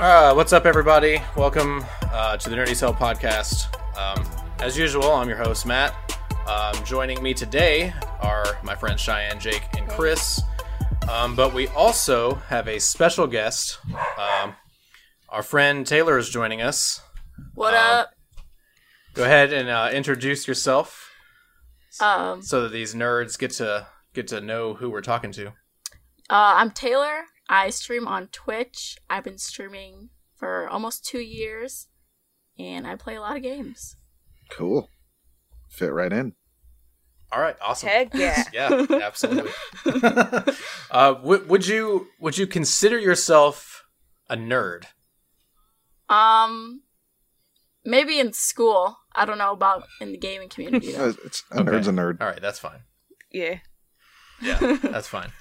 Uh, what's up, everybody? Welcome uh, to the Nerdy Cell podcast. Um, as usual, I'm your host, Matt. Um, joining me today are my friends Cheyenne, Jake, and Chris. Um, but we also have a special guest. Um, our friend Taylor is joining us. What Um, up? Go ahead and uh, introduce yourself Um, so that these nerds get to get to know who we're talking to. uh, I'm Taylor. I stream on Twitch. I've been streaming for almost two years, and I play a lot of games. Cool. Fit right in. All right, awesome. Heck yeah. Yeah, absolutely. uh, w- would you would you consider yourself a nerd? Um, maybe in school. I don't know about in the gaming community. Uh, Though. It's a Okay. nerd's a nerd. All right, that's fine. Yeah. Yeah, that's fine.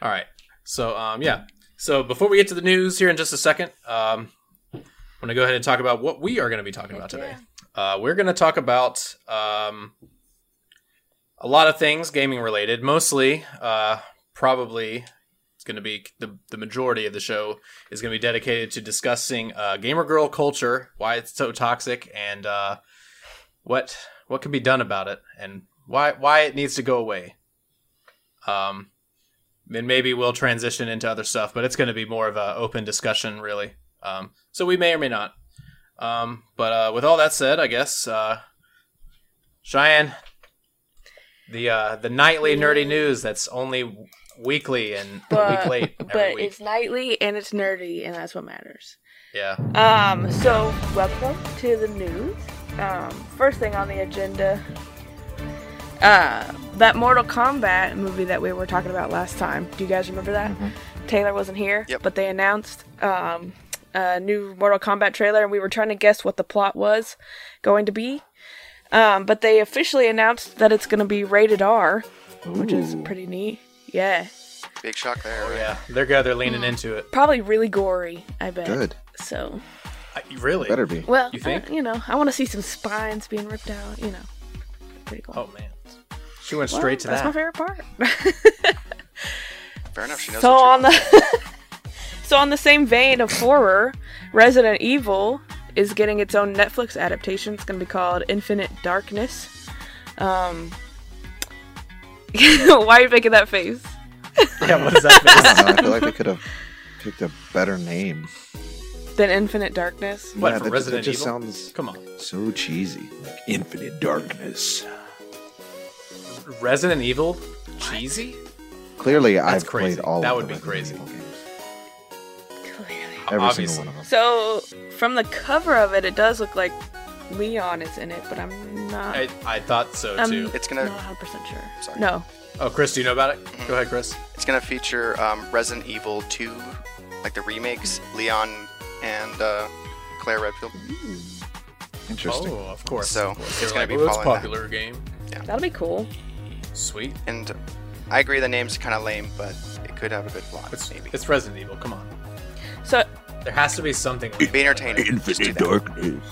All right. So, um, yeah. So before we get to the news here in just a second, um, I'm going to go ahead and talk about what we are going to be talking about today. Uh, we're going to talk about um, a lot of things gaming related. Mostly, uh, probably, it's going to be the the majority of the show is going to be dedicated to discussing uh, gamer girl culture, why it's so toxic, and uh, what what can be done about it, and why why it needs to go away. Um, and maybe we'll transition into other stuff, but it's going to be more of an open discussion, really. Um, so we may or may not. Um, but uh, with all that said, I guess uh, Cheyenne, the uh, the nightly nerdy news that's only weekly and a But, week late but week. it's nightly and it's nerdy, and that's what matters. Yeah. Um, so welcome to the news. Um, first thing on the agenda, uh, that Mortal Kombat movie that we were talking about last time. Do you guys remember that? Taylor wasn't here, Yep. but they announced um, a new Mortal Kombat trailer, and we were trying to guess what the plot was going to be. Um, but they officially announced that it's going to be rated R, which is pretty neat. Yeah, Big shock there. Oh right? yeah. They're good. They're leaning into it. probably really gory. I bet. Good. So I, really? Better be. Well, You think? uh, you know, I want to see some spines being ripped out. You know, pretty cool. Oh man. She went Well, straight to that's that. That's my favorite part. Fair enough. She knows. so what on the so on the same vein of horror, Resident Evil is getting its own Netflix adaptation. It's going to be called Infinite Darkness. Um, why are you making that face? yeah. What is that? Face? don't I feel like they could have picked a better name. than Infinite Darkness. What, yeah, for that, Resident that just Evil? sounds Come on. so cheesy. Like infinite darkness. Resident Evil? Cheesy? Clearly, That's I've crazy. played all That of would the be Resident crazy. Evil games. Clearly. Every Obviously. single one of them. So from the cover of it, it does look like Leon is in it, but I'm not. I, I thought so I'm too. It's gonna- Not 100 percent sure. Sorry. No. Oh, Chris, do you know about it? Go ahead, Chris. It's gonna feature um, Resident Evil 2, like the remakes, Leon and uh, Claire Redfield. Interesting. Oh, of course. So, of course. it's They're gonna like, be "Well, it's a following that." popular game. That'll be cool. Sweet. And I agree the name's kind of lame, but it could have a good plot. It's, maybe. it's Resident Evil. Come on. So There has to be something. Like Be entertaining. Just do darkness.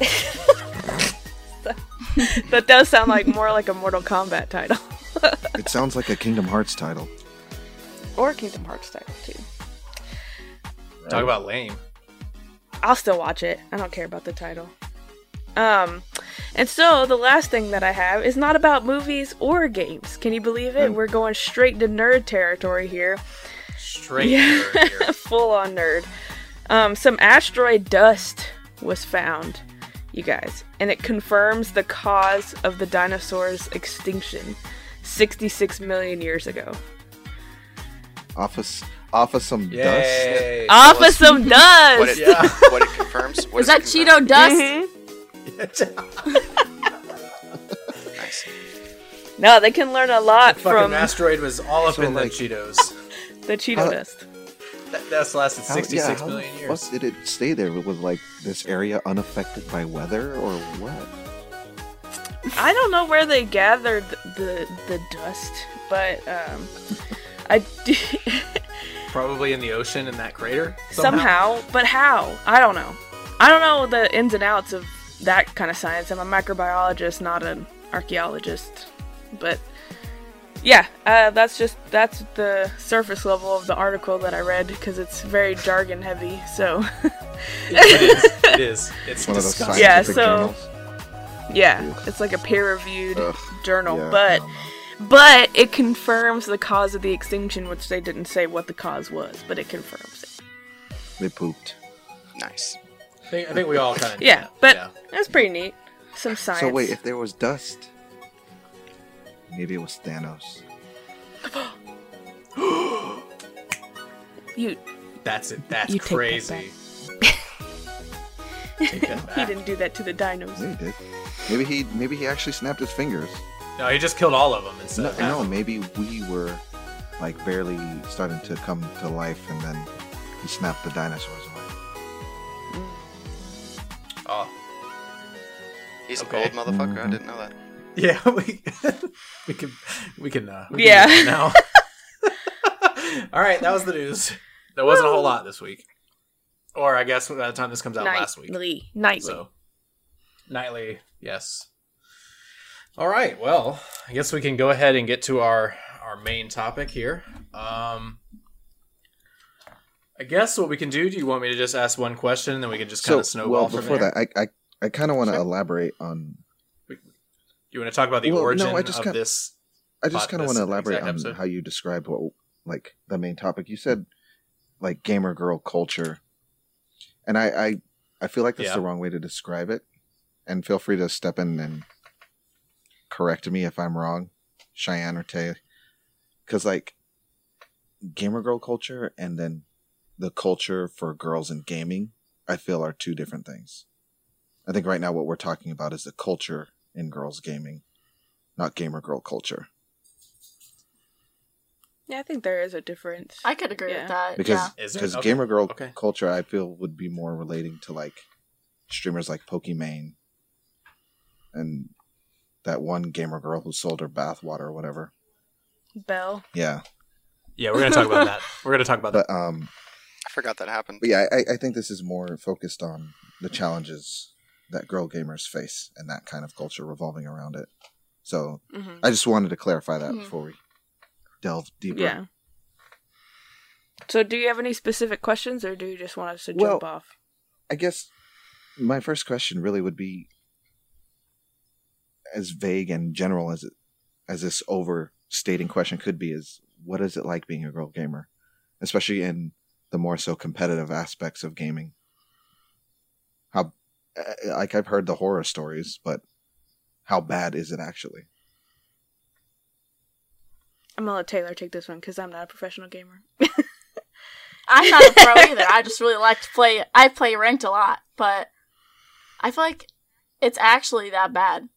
that does sound like more like a Mortal Kombat title. It sounds like a Kingdom Hearts title. or Kingdom Hearts title too. Talk about lame. I'll still watch it. I don't care about the title. Um, and so the last thing that I have is not about movies or games. Can you believe it? Hmm. We're going straight to nerd territory here. Straight Yeah. nerd here. Full on nerd. Um, some asteroid dust was found, you guys, and it confirms the cause of the dinosaurs' extinction 66 million years ago. Off of, off of some dust. Yay. Off of us- some What dust! it, Yeah. what it confirms. What Is that it confirm? Cheeto dust? Mhm. Nice. No, they can learn a lot Fucking from asteroid was all up So, in like- the Cheetos. the Cheeto How- dust. That, that's lasted How- 66 yeah, how million years. fuck did it stay there? Was like this area unaffected by weather or what? I don't know where they gathered the the dust, but um, I do, Probably in the ocean in that crater. somehow. But how? I don't know. I don't know the ins and outs of that kind of science. I'm a microbiologist, not an archaeologist. But yeah, uh, that's just that's the surface level of the article that I read because it's very jargon heavy. So it is. It is. It's One of those disgusting. Yeah, so- journals. yeah, it's like a peer-reviewed Ugh, journal, yeah, but I don't know. but it confirms the cause of the extinction, which they didn't say what the cause was, but it confirms it. they pooped. Nice. I think, I think we all kind of. Yeah, but yeah. that's pretty neat. Some science. So wait, if there was dust, maybe it was Thanos. you that's it. That's You crazy. Take that he didn't do that to the dinos. Yeah, he did. Maybe he maybe he actually snapped his fingers. No, he just killed all of them instead. No, of no, maybe we were like barely starting to come to life, and then he snapped the dinosaurs away. He's Okay. an old motherfucker. I Mhm. didn't know that. yeah. We we can we can uh, we Yeah. can now. all right, that was the news. There wasn't a whole lot this week, or I guess by the time this comes out last week. Nightly, nightly. So nightly, yes. All right. Well, I guess we can go ahead and get to our our main topic here. Um, I guess what we can do. Do you want me to just ask one question, and then we can just kind of snowball well, from before that, I I, I kind of want to Sure. elaborate on. you want to talk about the Well, no, origin I just of kinda- this? I just kind of want to elaborate on episode? how you described what like the main topic. You said like gamer girl culture, and I I, I feel like that's Yeah. the wrong way to describe it. And feel free to step in and correct me if I'm wrong, Cheyenne or Tay, because like gamer girl culture and then the culture for girls in gaming, I feel are two different things. I think right now what we're talking about is the culture in girls gaming, not gamer girl culture. Yeah, I think there is a difference. I could agree Yeah. with that. because yeah. Because Okay. gamer girl Okay. culture I feel would be more relating to like streamers like Pokimane and that one gamer girl who sold her bathwater or whatever. Belle. Yeah, Yeah, we're gonna talk about that. We're gonna talk about that. um, I forgot that happened. but yeah, I, I think this is more focused on the challenges that girl gamers face and that kind of culture revolving around it. So hmm I just wanted to clarify that Mhm. before we delve deeper. Yeah. So, do you have any specific questions, or do you just want us to Well- jump off? I guess my first question really would be as vague and general as it as this overstating question could be is what is it like being a girl gamer especially in the more so competitive aspects of gaming Uh, uh, like i've heard the horror stories but how bad is it actually I'm gonna let Taylor take this one because I'm not a professional gamer. I'm not a pro either. I just really like to play. I play ranked a lot, but I feel like it's actually that bad,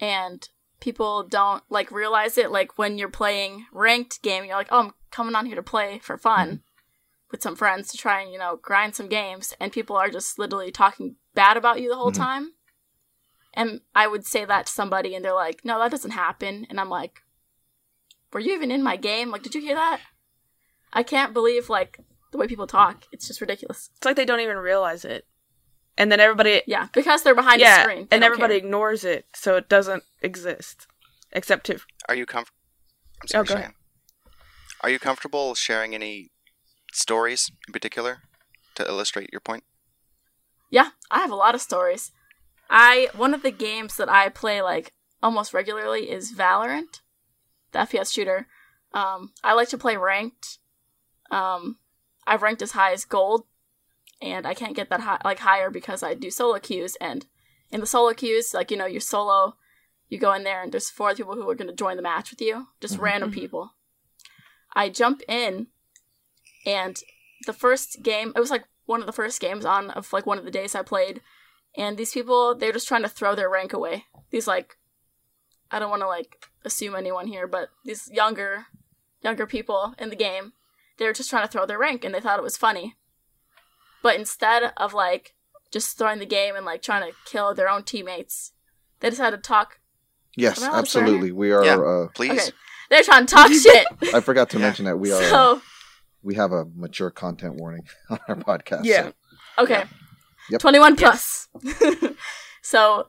and people don't like realize it. Like when you're playing ranked game, you're like, "Oh, I'm coming on here to play for fun mm-hmm. with some friends to try and you know grind some games," and people are just literally talking bad about you the whole Mhm. time. And I would say that to somebody, and they're like, "No, that doesn't happen," and I'm like, "Were you even in my game? Like, did you hear that?" I can't believe like the way people talk. It's just ridiculous. It's like they don't even realize it, and then everybody, Yeah, because they're behind yeah, a screen. and everybody care. ignores it, so it doesn't exist, except to Are you comfortable? I'm Oh, go ahead. Are you comfortable sharing any stories in particular to illustrate your point? Yeah, I have a lot of stories. I one of the games that I play like almost regularly is Valorant, the FPS shooter. Um, I like to play ranked. Um, I've ranked as high as gold, and I can't get that high like higher because I do solo queues. And in the solo queues, like you know, you're solo, you go in there and there's four people who are going to join the match with you, just Mhm. random Mhm. people. I jump in, and the first game it was like one of the first games on of like one of the days I played, and these people they're just trying to throw their rank away. These like I don't want to like assume anyone here, but these younger younger people in the game, they were just trying to throw their rank and they thought it was funny. But instead of like just throwing the game and like trying to kill their own teammates, they decided to talk. yes Am I allowed to swear absolutely we are Yeah. uh, Please. Okay, they're trying to talk shit. i forgot to Yeah. mention that we are so we have a mature content warning on our podcast Yeah. so- Okay. Yep. 21 plus. so,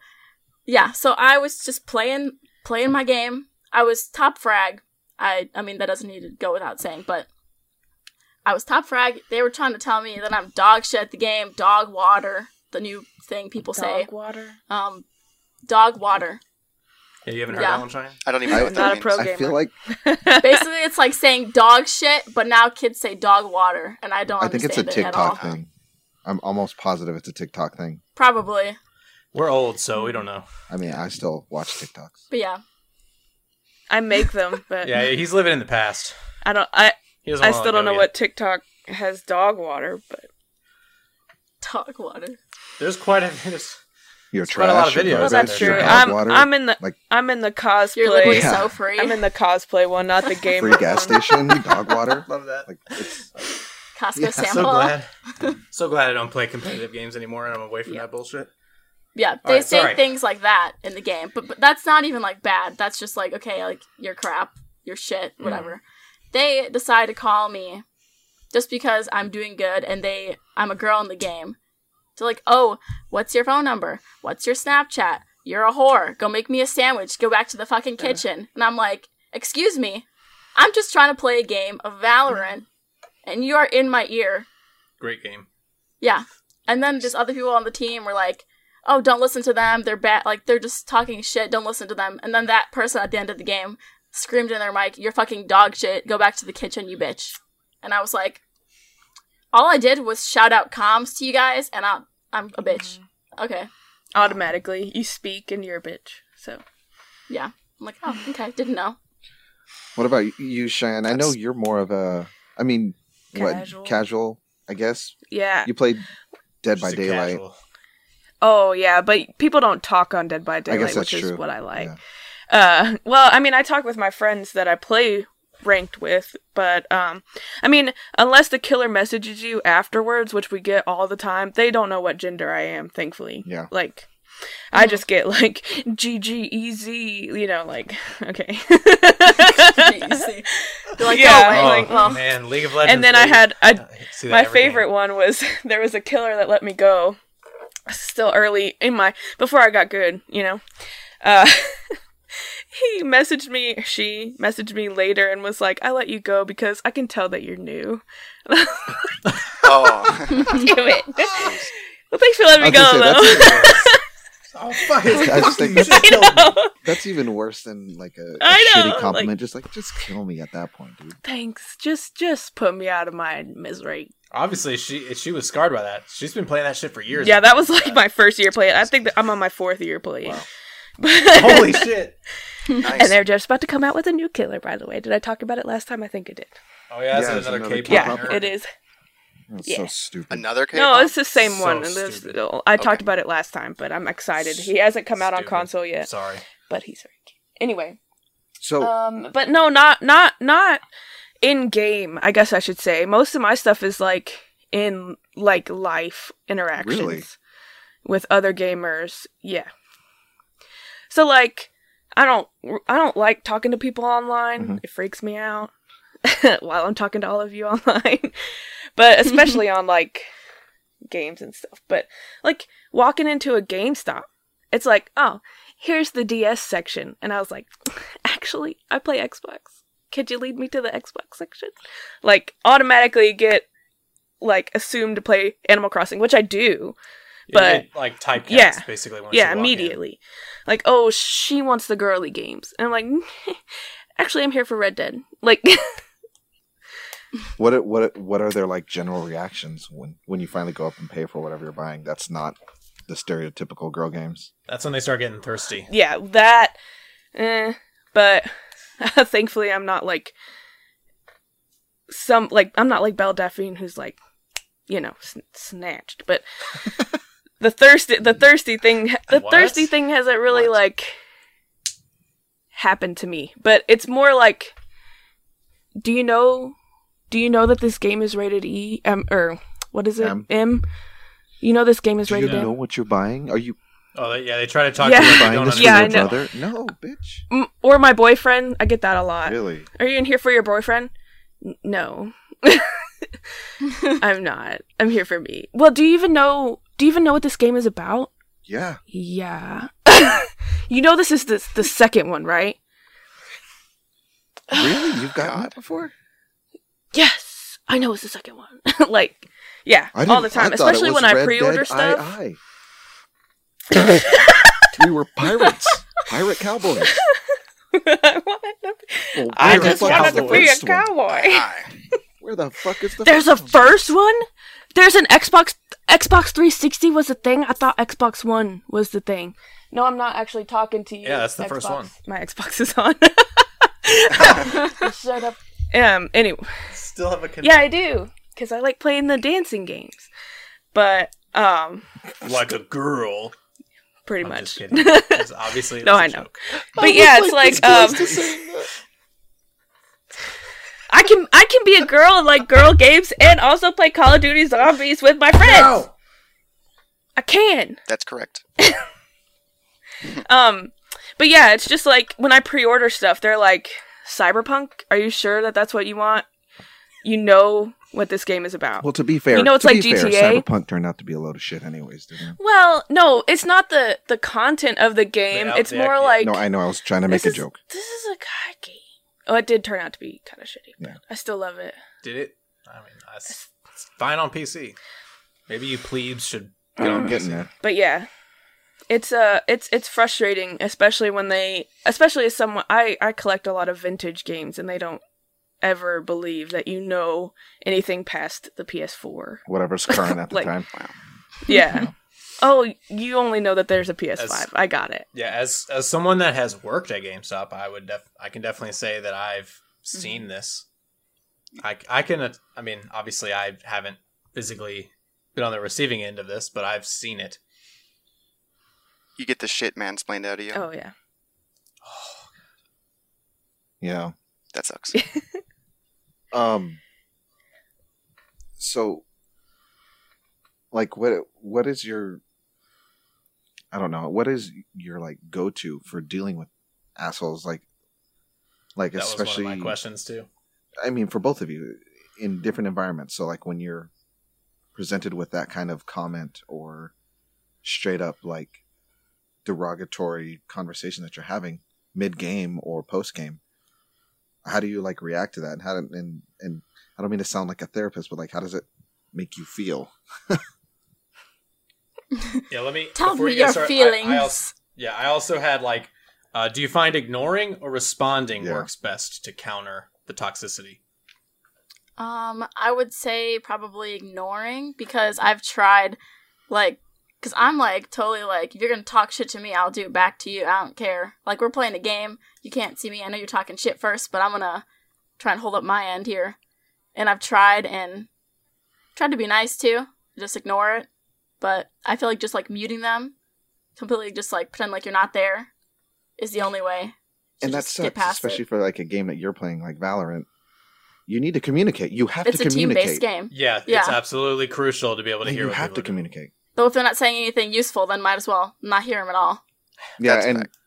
yeah, so I was just playing playing my game. I was top frag. I I mean that doesn't need to go without saying, but I was top frag. They were trying to tell me that I'm dog shit at the game, dog water, the new thing people say. Dog water. Um, dog water. Yeah, you haven't heard Yeah. that one, Cheyenne? I don't even know I- what Not that a means. pro I feel like Basically, it's like saying dog shit, but now kids say dog water, and I don't I think it's a understand it. TikTok thing. I'm almost positive it's a TikTok thing. Probably, We're old, so we don't know. I mean, I still watch TikToks. but yeah. I make them, but Yeah, he's living in the past. I don't. I He doesn't I still don't know yet. what TikTok has dog water, but Dog water. There's quite a. There's, You're It's quite a lot of trash. videos you're well, that's true. I'm I'm in the like I'm in the You're literally cosplay. Yeah. so free. I'm in the cosplay one, not the game. free gas station dog water. love that. Like it's Costco Yeah, So sample. glad. so glad I don't play competitive games anymore and I'm away from Yeah. that bullshit. Yeah, All they right, say sorry. things like that in the game, but, but that's not even like bad. That's just like okay, like you're crap, you're shit, Mm. whatever. They decide to call me just because I'm doing good and they I'm a girl in the game. So like, oh, what's your phone number? What's your Snapchat? You're a whore. Go make me a sandwich. Go back to the fucking kitchen. And I'm like, excuse me, I'm just trying to play a game of Valorant, and you are in my ear. Great game. Yeah. And then just other people on the team were like, "Oh, don't listen to them. They're bad. Like they're just talking shit. Don't listen to them." And then that person at the end of the game screamed in their mic, "You're fucking dog shit. Go back to the kitchen, you bitch." And I was like, all I did was shout out comms to you guys, and I'm I'm a bitch. Okay. Automatically, you speak and you're a bitch. So Yeah. I'm like, oh, okay. Didn't know. what about you, Cheyenne? I know you're more of a. I mean, Casual. what casual? I guess yeah. you played Dead by Just a Daylight. casual. Oh yeah, but people don't talk on Dead by Daylight, guess that's which is true. what I like. Yeah. Uh, well, I mean, I talk with my friends that I play ranked with, but um, I mean, unless the killer messages you afterwards, which we get all the time, they don't know what gender I am. Thankfully, Yeah. Like, I just get like GGEZ, you know, like okay. Like, Yeah, oh, Oh, like, well, man, League of Legends. and then I had I see that my every game. favorite one was there was a killer that let me go still early in my before i got good you know uh he messaged me she messaged me later and was like i let you go because i can tell that you're new Oh, damn it well thanks for letting me go gonna though that's, Oh fuck! I just think that's, just that's even worse than like a, a I know, shitty compliment. just like just kill me at that point, dude. thanks just just put me out of my misery Obviously, she she was scarred by that. She's been playing that shit for years. yeah that was like my first year playing i think that i'm on my fourth year playing Wow. Holy shit! Nice. and they're just about to come out with a new killer by the way did i talk about it last time i think i did Oh yeah, that's Yeah, it's another another K-pop. yeah K-pop. it is That's Yeah. so stupid. Another K. No, it's the same So one. and there's- stupid. I talked about it last time, but I'm excited. He hasn't come out on console yet, Sorry. but he's very cute. Anyway, So um, but no, not not not in game. I guess I should say most of my stuff is like in like life interactions Really? with other gamers. Yeah. So like, I don't I don't like talking to people online. Mhm. It freaks me out while I'm talking to all of you online, but especially on like games and stuff. But like walking into a GameStop, it's like, oh, here's the DS section, and I was like, actually, I play Xbox. Could you lead me to the Xbox section? Like automatically get like assumed to play Animal Crossing, which I do. Yeah, But- it, like typecast yeah. basically. When yeah, immediately. Like, oh, she wants the girly games, and I'm like, actually, I'm here for Red Dead. Like, what what what are their like general reactions when when you finally go up and pay for whatever you're buying? That's not the stereotypical girl games. That's when they start getting thirsty. yeah, that. Eh, but thankfully, I'm not like some like I'm not like Belle Delphine, who's like, you know, sn- snatched. But the thirsty, the thirsty thing, the What? thirsty thing hasn't really What? like happened to me. But it's more like, do you know? Do you know that this game is rated E? M or what is it? M. M. You know this game is Do you know M. what you're buying? Are you Oh yeah, they try to talk Yeah. to you like buying don't this for Yeah, I your brother? No, bitch. Mm, or my boyfriend. I get that a lot. Really? Are you in here for your boyfriend? N- no. I'm not. I'm here for me. Well, do you even know do you even know what this game is about? Yeah. Yeah. you know this is the the second one, right? Really? You've gotten that before? Yes, I know it's the second one. like, yeah, all the time, I it especially when I pre-order Dead stuff. II. we were pirates, pirate cowboys. I wanted to, Well, I just wanted to be a cowboy. Where the fuck is the? There's a first one? first one. There's an Xbox. Xbox 360 was a thing. I thought Xbox One was the thing. No, I'm not actually talking to you. Yeah, that's the first one. My Xbox is on. Shut up. Um. Anyway, Still have a con- yeah, I do because I like playing the dancing games. But um, like a girl. pretty I'm much. just kidding. 'Cause obviously, No, I know. joke. But yeah, it's like um, I can I can be a girl and like girl games and also play Call of Duty Zombies with my friends. No. I can. That's correct. Um, but yeah, it's just like when I pre-order stuff, they're like, "Cyberpunk? Are you sure that that's what you want? You know what this game is about." Well, to be fair, You know it's to like be fair, GTA? Cyberpunk turned out to be a load of shit, anyways, didn't it? Well, no, it's not the the content of the game. The it's more like No, I know. I was trying to make a is, joke. This is a god game. Oh, it did turn out to be kind of shitty. But Yeah. I still love it. Did it? I mean, it's, it's fine on PC. Maybe you plebes should get on getting PC. there. But yeah, it's uh, it's it's frustrating, especially when they, especially as someone I I collect a lot of vintage games, and they don't ever believe that you know anything past the PS4. Whatever's current at the Like- time. Yeah. Oh, you only know that there's a PS5. As- I got it. Yeah, as as someone that has worked at GameStop, I would def- I can definitely say that I've seen this. I I can uh, I mean, obviously I haven't physically been on the receiving end of this, but I've seen it. You get the shit mansplained out of you. Oh yeah. Yeah. That sucks. Um. So, like, what what is your? I don't know. What is your like go to for dealing with assholes? Like, like That especially. was one of my questions too. I mean, for both of you, in different environments. So, like, when you're presented with that kind of comment or straight up like derogatory conversation that you're having mid game or post game, how do you like react to that? And how do, and and I don't mean to sound like a therapist, but like, how does it make you feel? Yeah, let me Tell me you get your started, I- feelings. I, also, yeah, I also had like, uh, do you find ignoring or responding Yeah. works best to counter the toxicity? Um, I would say probably ignoring because I've tried, like, because I'm like totally like, if you're gonna talk shit to me, I'll do it back to you. I don't care. Like, we're playing a game. You can't see me. I know you're talking shit first, but I'm gonna try and hold up my end here. And I've tried and tried to be nice too, just ignore it. But I feel like just like muting them, completely just like pretend like you're not there, is the only way. to and that just sucks, especially it. for like a game that you're playing, like Valorant. You need to communicate. You have It's to a team communicate. based game. Yeah, Yeah. it's absolutely crucial to be able to And hear. you what have to communicate. Though if they're not saying anything useful, then might as well not hear them at all. Yeah, That's and fact.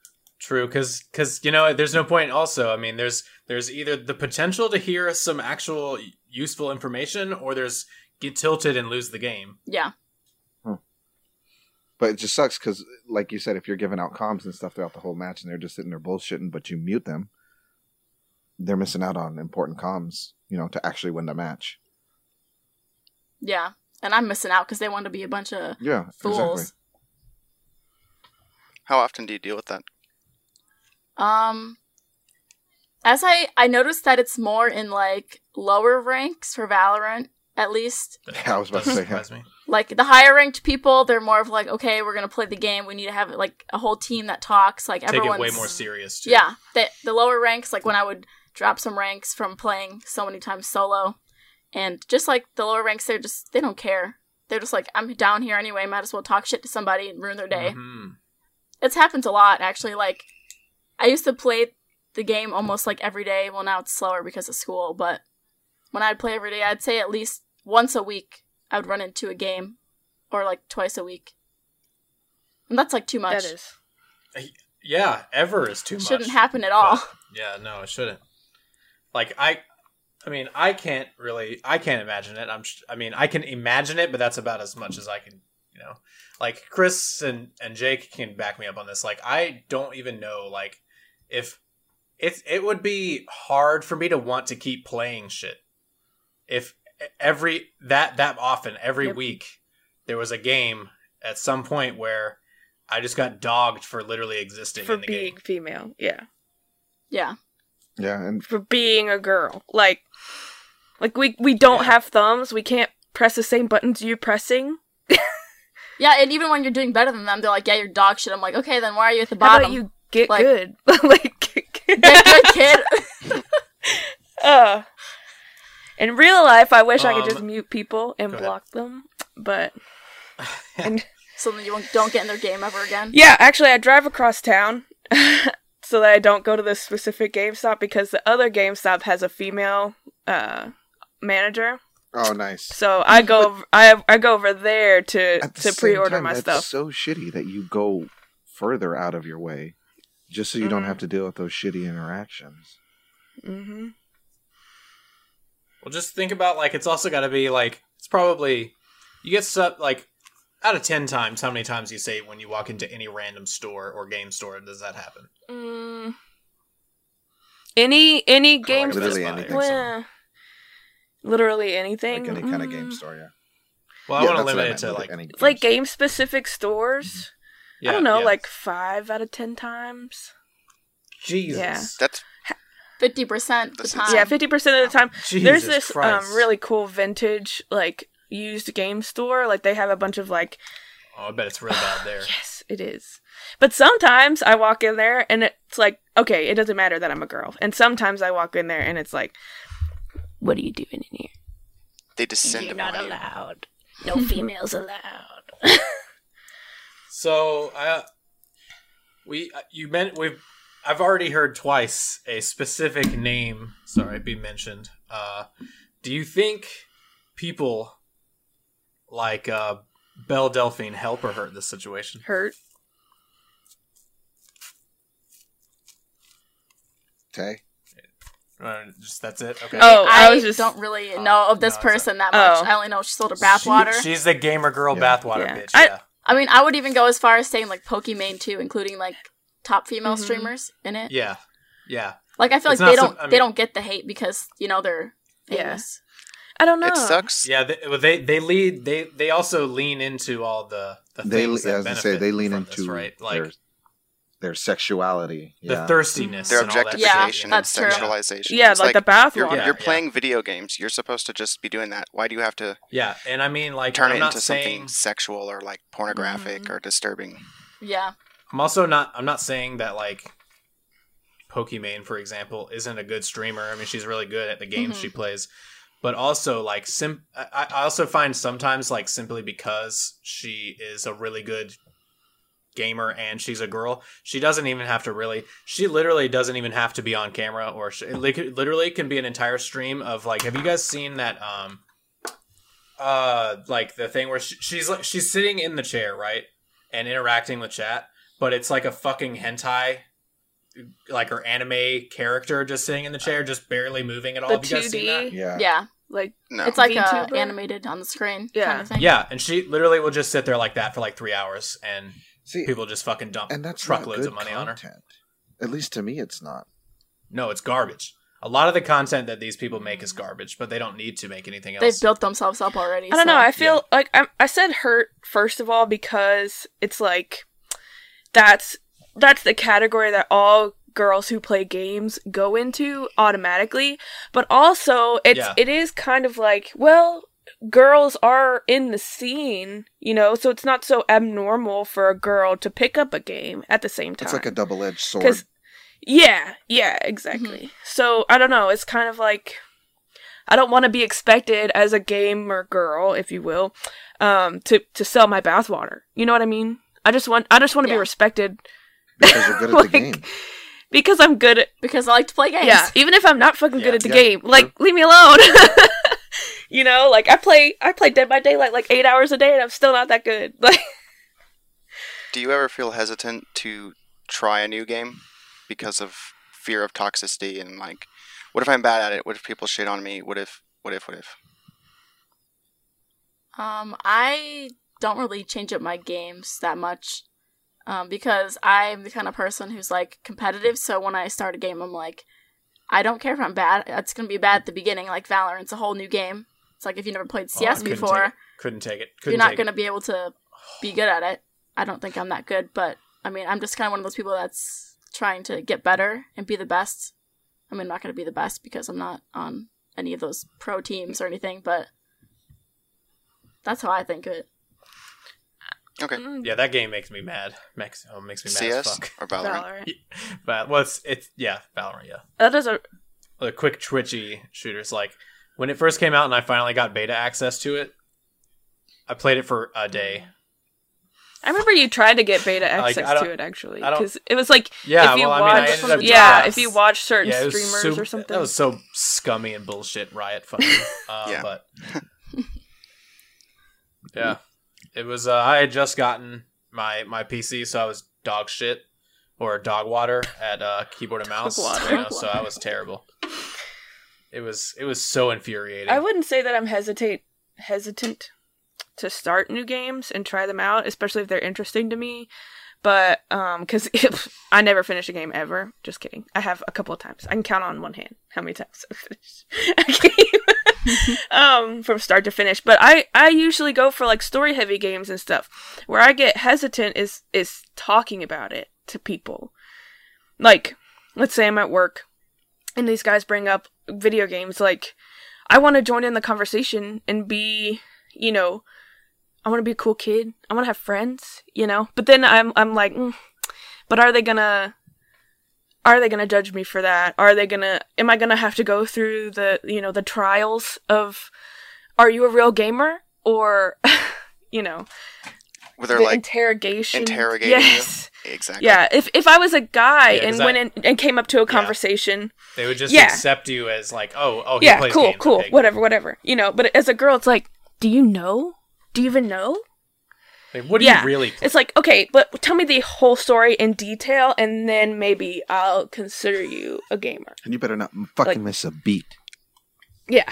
True, because because you know, there's no point. Also, I mean, there's there's either the potential to hear some actual useful information, or there's get tilted and lose the game. Yeah. But it just sucks because, like you said, if you're giving out comms and stuff throughout the whole match and they're just sitting there bullshitting, but you mute them, they're missing out on important comms, you know, to actually win the match. Yeah. And I'm missing out because they want to be a bunch of Yeah, fools. exactly. How often do you deal with that? Um as I I noticed that it's more in like lower ranks for Valorant at least. Yeah, I was about to say, yeah. surprise me. Like the higher ranked people, they're more of like, okay, we're gonna play the game. We need to have like a whole team that talks. Like Take it everyone's way more serious. Too. Yeah, the the lower ranks, like when I would drop some ranks from playing so many times solo, and just like the lower ranks, they're just they don't care. They're just like, I'm down here anyway. Might as well talk shit to somebody and ruin their day. Mhm. It's happened a lot actually. Like I used to play the game almost like every day. Well, now it's slower because of school, but when I'd play every day, I'd say at least once a week I would run into a game, or like twice a week. And that's like too much. That is. Yeah, ever is too much. Shouldn't happen at all. But, yeah, no, it shouldn't. Like I, I mean, I can't really, I can't imagine it. I'm, I mean, I can imagine it, but that's about as much as I can, you know. Like Chris and and Jake can back me up on this. Like I don't even know, like if it's it would be hard for me to want to keep playing shit if every that that often every Yep. week there was a game at some point where I just got dogged for literally existing for in the being game. female. Yeah. Yeah. Yeah, and For being a girl. Like like we we don't Yeah. have thumbs. We can't press the same buttons you're pressing. Yeah, and even when you're doing better than them, they're like, "Yeah, you're dog shit." I'm like, "Okay, then why are you at the How bottom?" about you get Like- good? like Get good, kid. uh in real life I wish I could Um, just mute people and go ahead. block them. But and so that you don't get in their game ever again. Yeah, actually, I drive across town so that I don't go to this specific GameStop because the other GameStop has a female uh, manager. oh, nice. So I go, I I go over there to the to pre-order time, my that's stuff. so shitty that you go further out of your way just so you don't Mhm. have to deal with those shitty interactions. hmm Well, just think about like it's also got to be like it's probably you get stuff like out of ten times. How many times you say when you walk into any random store or game store does that happen? Mm. Any any game, Best Literally Buy or anything. something. Well, literally anything, Like any kind of game Mm. store, yeah. Well, I want to limit it to like any like game specific stores. yeah, I don't know, yeah. like five out of ten times. Jesus. Yeah. That's Fifty percent the time. yeah, fifty percent of the time. Jesus There's this Christ. um really cool vintage like used game store. Like they have a bunch of like Oh, I bet it's real bad there. yes, it is. But sometimes I walk in there and it's like okay, it doesn't matter that I'm a girl. And sometimes I walk in there and it's like, what are you doing in here? they descend You're not allowed. No females allowed. So, uh, we uh, you meant we've I've already heard twice a specific name. Sorry, be mentioned. Uh, do you think people like uh, Belle Delphine help or hurt this situation? Hurt. Tay? Uh, just that's it. Okay. Oh, I, I was just don't really Oh, know of this no, person that much. Oh. I only know she sold her bathwater. She- she's the gamer girl Yeah. bathwater Yeah. bitch. I- yeah. I mean, I would even go as far as saying like Pokimane too, including like top female Mhm. streamers in it. Yeah. Yeah. Like I feel like It's not they don't I they don't get the hate because you know they're Yeah. famous. I don't know. It sucks. Yeah, they, they they lead they they also lean into all the the They, things as that I say, they lean into this, right like their, their sexuality. the thirstiness, Their and all that objectification Yeah, and sexualization. Yeah, It's like, the bath you're. Yeah, you're yeah. playing video games. You're supposed to just be doing that. Why do you have to Yeah, and I mean, like, turn I'm it not into saying something sexual or like pornographic Mhm. or disturbing? Yeah. I'm also not. I'm not saying that like Pokimane, for example, isn't a good streamer. I mean, she's really good at the games Mhm. she plays, but also like sim. I, I also find sometimes like simply because she is a really good gamer and she's a girl, she doesn't even have to really. She literally doesn't even have to be on camera, or she, it literally can be an entire stream of like. Have you guys seen that? Um, uh, like the thing where she, she's like she's sitting in the chair, right, and interacting with chat, but it's like a fucking hentai like her anime character just sitting in the chair, just barely moving at all. The Have you guys seen that? 2D. Yeah. Yeah. Like No. It's like uh, VTuber? animated on the screen Yeah. kind of thing. Yeah, and she literally will just sit there like that for like three hours, and See, people just fucking dump and that's truckloads of money on her. content. At least to me, it's not. No, it's garbage. A lot of the content that these people make is garbage, but they don't need to make anything else. They've built themselves up already. I don't know. I feel like I, I said hurt first of all because it's like that's that's the category that all girls who play games go into automatically. But also, it's Yeah. it is kind of like well, girls are in the scene, you know, so it's not so abnormal for a girl to pick up a game at the same time. It's like a double-edged sword. Yeah, yeah, exactly. So I don't know. It's kind of like I don't want to be expected as a gamer girl, if you will, um, to to sell my bathwater. You know what I mean? I just want I just want to Yeah. be respected because you're good at like, the game. because I'm good at because I like to play games. yeah. Even if I'm not fucking Yeah. good at the Yeah, game, like leave me alone. you know, like I play I play Dead by Daylight like eight hours a day, and I'm still not that good. Like Do you ever feel hesitant to try a new game because of fear of toxicity and like, what if I'm bad at it? What if people shit on me? What if? What if? What if? Um, I don't really change up my games that much. um, because I'm the kind of person who's like competitive. So when I start a game, I'm like, I don't care if I'm bad. It's gonna be bad at the beginning. Like Valorant's a whole new game. It's like if you never played Oh, CS couldn't before, take. Couldn't take it. Couldn't you're not gonna it. be able to be good at it. I don't think I'm that good, but I mean, I'm just kind of one of those people that's trying to get better and be the best. I mean, I'm not gonna be the best because I'm not on any of those pro teams or anything, but that's how I think of it. Okay. Mm, Yeah, that game makes me mad. Makes oh, makes me mad as CS fuck. or Valorant? Valorant. But well, it's it's yeah, Valorant. Yeah, That is a the quick twitchy shooters. Like when it first came out, and I finally got beta access to it. I played it for a day. I remember you tried to get beta access I don't- to it actually because it was like Yeah, if you well, watch, I mean, I ended yeah, doing if you watch certain Yeah, streamers sup- or something. That was so scummy and bullshit. Riot fucking. Uh, Yeah. But yeah, it was. Uh, I had just gotten my my PC, so I was dog shit or dog water at uh, keyboard and mouse. you know, so I was terrible. It was it was so infuriating. I wouldn't say that I'm hesitate hesitant to start new games and try them out, especially if they're interesting to me. But um, because I never finish a game ever. Just kidding. I have a couple of times. I can count on one hand how many times I've finished a game um, from start to finish. But I I usually go for like story heavy games and stuff. Where I get hesitant is is talking about it to people. Like, let's say I'm at work and these guys bring up video games like I want to join in the conversation and be, you know, I want to be a cool kid. I want to have friends, you know. But then I'm I'm like, mm, but are they gonna are they gonna judge me for that? Are they gonna am I gonna have to go through the you know the trials of are you a real gamer or you know Where they're the like interrogation interrogating you? yes exactly. yeah if if I was a guy Yeah, 'cause and that- went in and came up to a conversation they would just Yeah. accept you as like, oh, oh, he yeah, plays cool, games. cool, whatever, whatever. You know, but as a girl, it's like, do you know? Do you even know? Like, what do Yeah. you really? Play? It's like, okay, but tell me the whole story in detail, and then maybe I'll consider you a gamer. And you better not fucking Like- miss a beat. Yeah.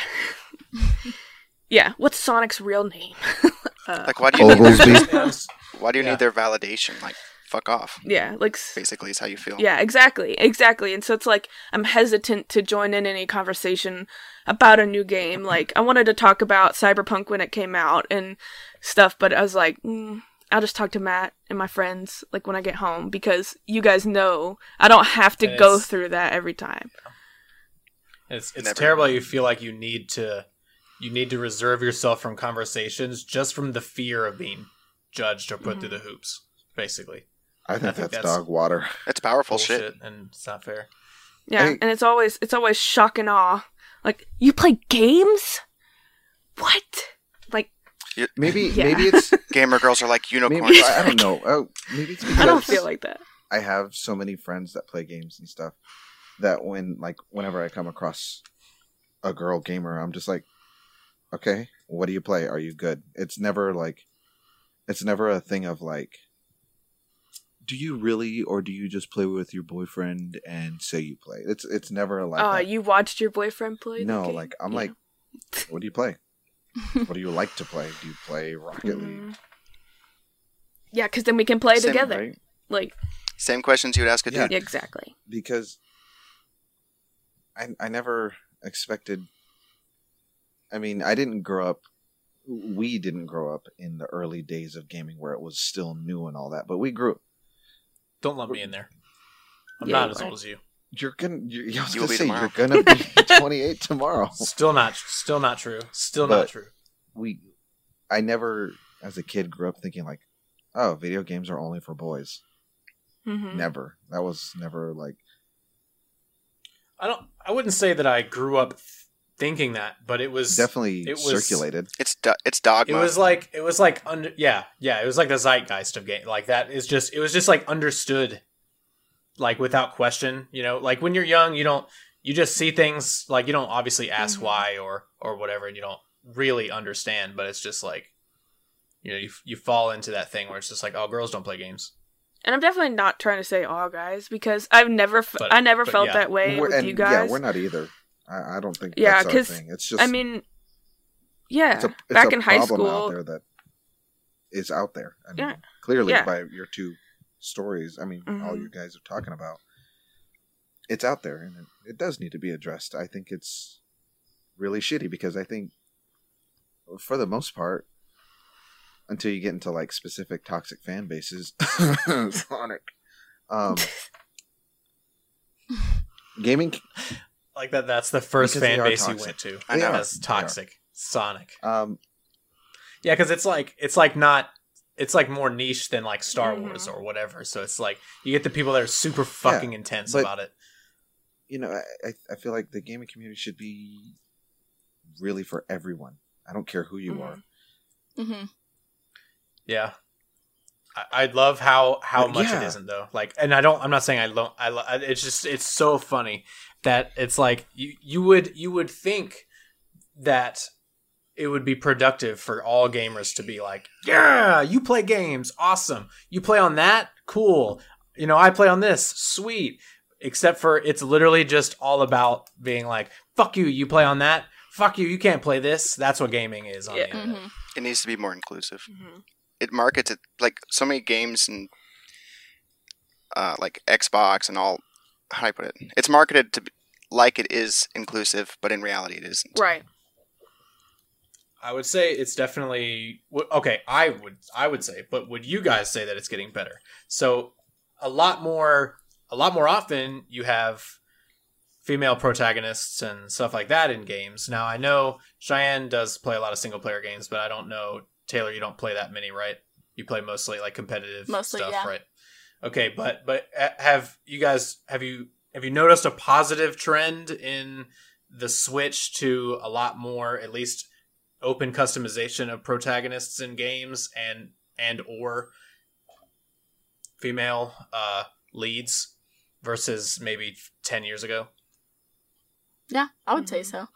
yeah. What's Sonic's real name? uh, Like, why do you need their, why do you Yeah. need their validation? Like, fuck off. yeah, like. Basically, is how you feel. Yeah, exactly, exactly. And so it's like I'm hesitant to join in any conversation about a new game. Like I wanted to talk about Cyberpunk when it came out and stuff, but I was like, mm, I'll just talk to Matt and my friends like when I get home because you guys know I don't have to And go through that every time. It's it's Never. terrible. You feel like you need to you need to reserve yourself from conversations just from the fear of being judged or put Mm-hmm. through the hoops. Basically, I think, I think that's, that's- dog water. It's powerful shit. and it's not fair. Yeah, Hey. and it's always it's always shock and awe. Like you play games? What? Like Maybe Yeah. maybe it's Gamer girls are like maybe unicorns. I don't know. Oh, maybe it's because I don't feel like that. I have so many friends that play games and stuff that when like whenever I come across a girl gamer, I'm just like, okay, what do you play? Are you good? It's never like, it's never a thing of like, do you really or do you just play with your boyfriend and say you play? It's it's never like Oh, that. you watched your boyfriend play? no, game? like I'm Yeah. like, what do you play? what do you like to play? Do you play Rocket League? Mm. Yeah, because then we can play Same, together. Right? Like, Same questions you would ask a Yeah. dude. yeah, exactly. because I I never expected. I mean, I didn't grow up. We didn't grow up in the early days of gaming where it was still new and all that, but we grew. Don't lump me in there. I'm Yeah, not as old as you. You're gonna. You're, I was You'll gonna be say tomorrow. you're gonna be 28 tomorrow. Still not. Still not true. Still not true. We, I never, as a kid, grew up thinking like, oh, video games are only for boys. hmm Never. That was never like. I don't. I wouldn't say that I grew up th- thinking that, but it was Definitely it was- circulated. It's do- it's dogma. It was like it was like under yeah yeah it was like the zeitgeist of game like that is just it was just like understood like without question you know like when you're young you don't you just see things like you don't obviously ask Mhm. why or or whatever and you don't really understand but it's just like you know you, you fall into that thing where it's just like oh girls don't play games And I'm definitely not trying to say all guys because I've never, f- But- I never felt yeah. that way We're- with and you guys. yeah, we're not either. I, I don't think. Yeah, that's our 'cause, thing. It's just. I mean, yeah, it's a, it's back a in high problem school, out there that is out there. I mean, Yeah. clearly Yeah. by your two stories. I mean, all Mhm. you guys are talking about. It's out there, and it, it does need to be addressed. I think it's really shitty because I think, for the most part, until you get into like specific toxic fan bases, Sonic, um, gaming Like that. That's the first Because fan are base you went to. I know. That's toxic. Sonic. um, Yeah, because it's like it's like not. It's like more niche than like Star Mhm. Wars or whatever. So it's like you get the people that are super fucking intense but- about it. you know, I, I I feel like the gaming community should be really for everyone. I don't care who you Mhm. are. hmm Yeah. I, I love how how much it yeah. isn't though. Like, and I don't. I'm not saying I don't. I. lo- It's just. It's so funny that it's like you. You would. You would think that it would be productive for all gamers to be like, yeah, you play games, awesome. You play on that, cool. You know, I play on this, sweet. Except for it's literally just all about being like, fuck you, you play on that. Fuck you, you can't play this. That's what gaming is on Yeah. the internet. hmm It needs to be more inclusive. Mhm. It markets it like so many games and uh, like Xbox and all. How do I put it? It's marketed to be, like it is inclusive, but in reality, it isn't. Right. I would say it's definitely okay. I would I would say, but would you guys say that it's getting better? So a lot more a lot more often you have female protagonists and stuff like that in games. Now I know Cheyenne does play a lot of single player games, but I don't know Taylor. You don't play that many, right? You play mostly like competitive Mostly, stuff, yeah. right? Okay, but but uh, have you guys have you have you noticed a positive trend in the switch to a lot more at least open customization of protagonists in games and and or female uh leads versus maybe 10 years ago Yeah, I would say Mhm. so.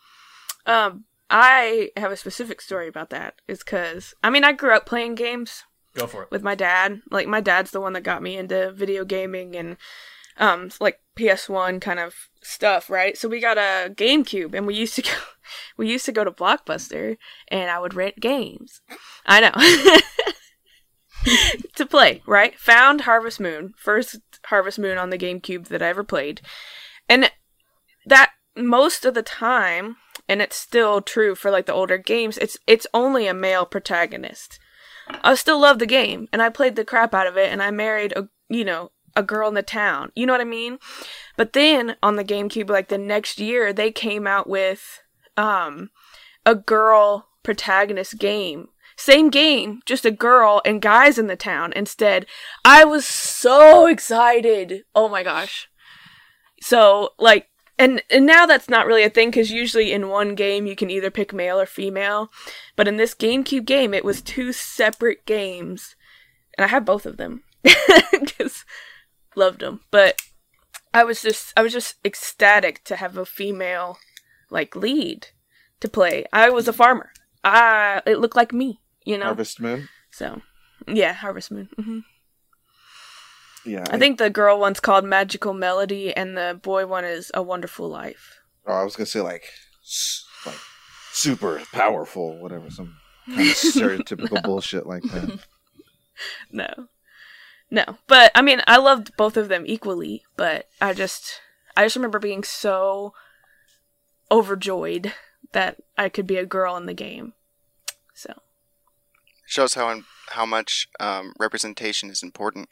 Um, I have a specific story about that. It's because I mean I grew up playing games go for it with my dad. Like my dad's the one that got me into video gaming and um like PS1 kind of stuff, right? So we got a GameCube and we used to go we used to go to Blockbuster and I would rent games. I know. to play, right? Found Harvest Moon, first Harvest Moon on the GameCube that I ever played. And that most of the time and it's still true for like the older games, it's it's only a male protagonist. I still love the game and I played the crap out of it and I married a you know a girl in the town. You know what I mean? But then on the GameCube like the next year they came out with um a girl protagonist game. Same game, just a girl and guys in the town instead. I was so excited. Oh my gosh. So like and and now that's not really a thing cuz usually in one game you can either pick male or female. But in this GameCube game, it was two separate games, and I have both of them because loved them. But I was just I was just ecstatic to have a female like lead to play. I was a farmer. I it looked like me, you know. Harvest Moon. So yeah, Harvest Moon. hmm Yeah, I think the girl one's called Magical Melody, and the boy one is A Wonderful Life. Oh, I was gonna say like, like super powerful, whatever, some kind of stereotypical bullshit like that. No. No. But I mean, I loved both of them equally, but I just I just remember being so overjoyed that I could be a girl in the game. So, Shows how how much um, representation is important.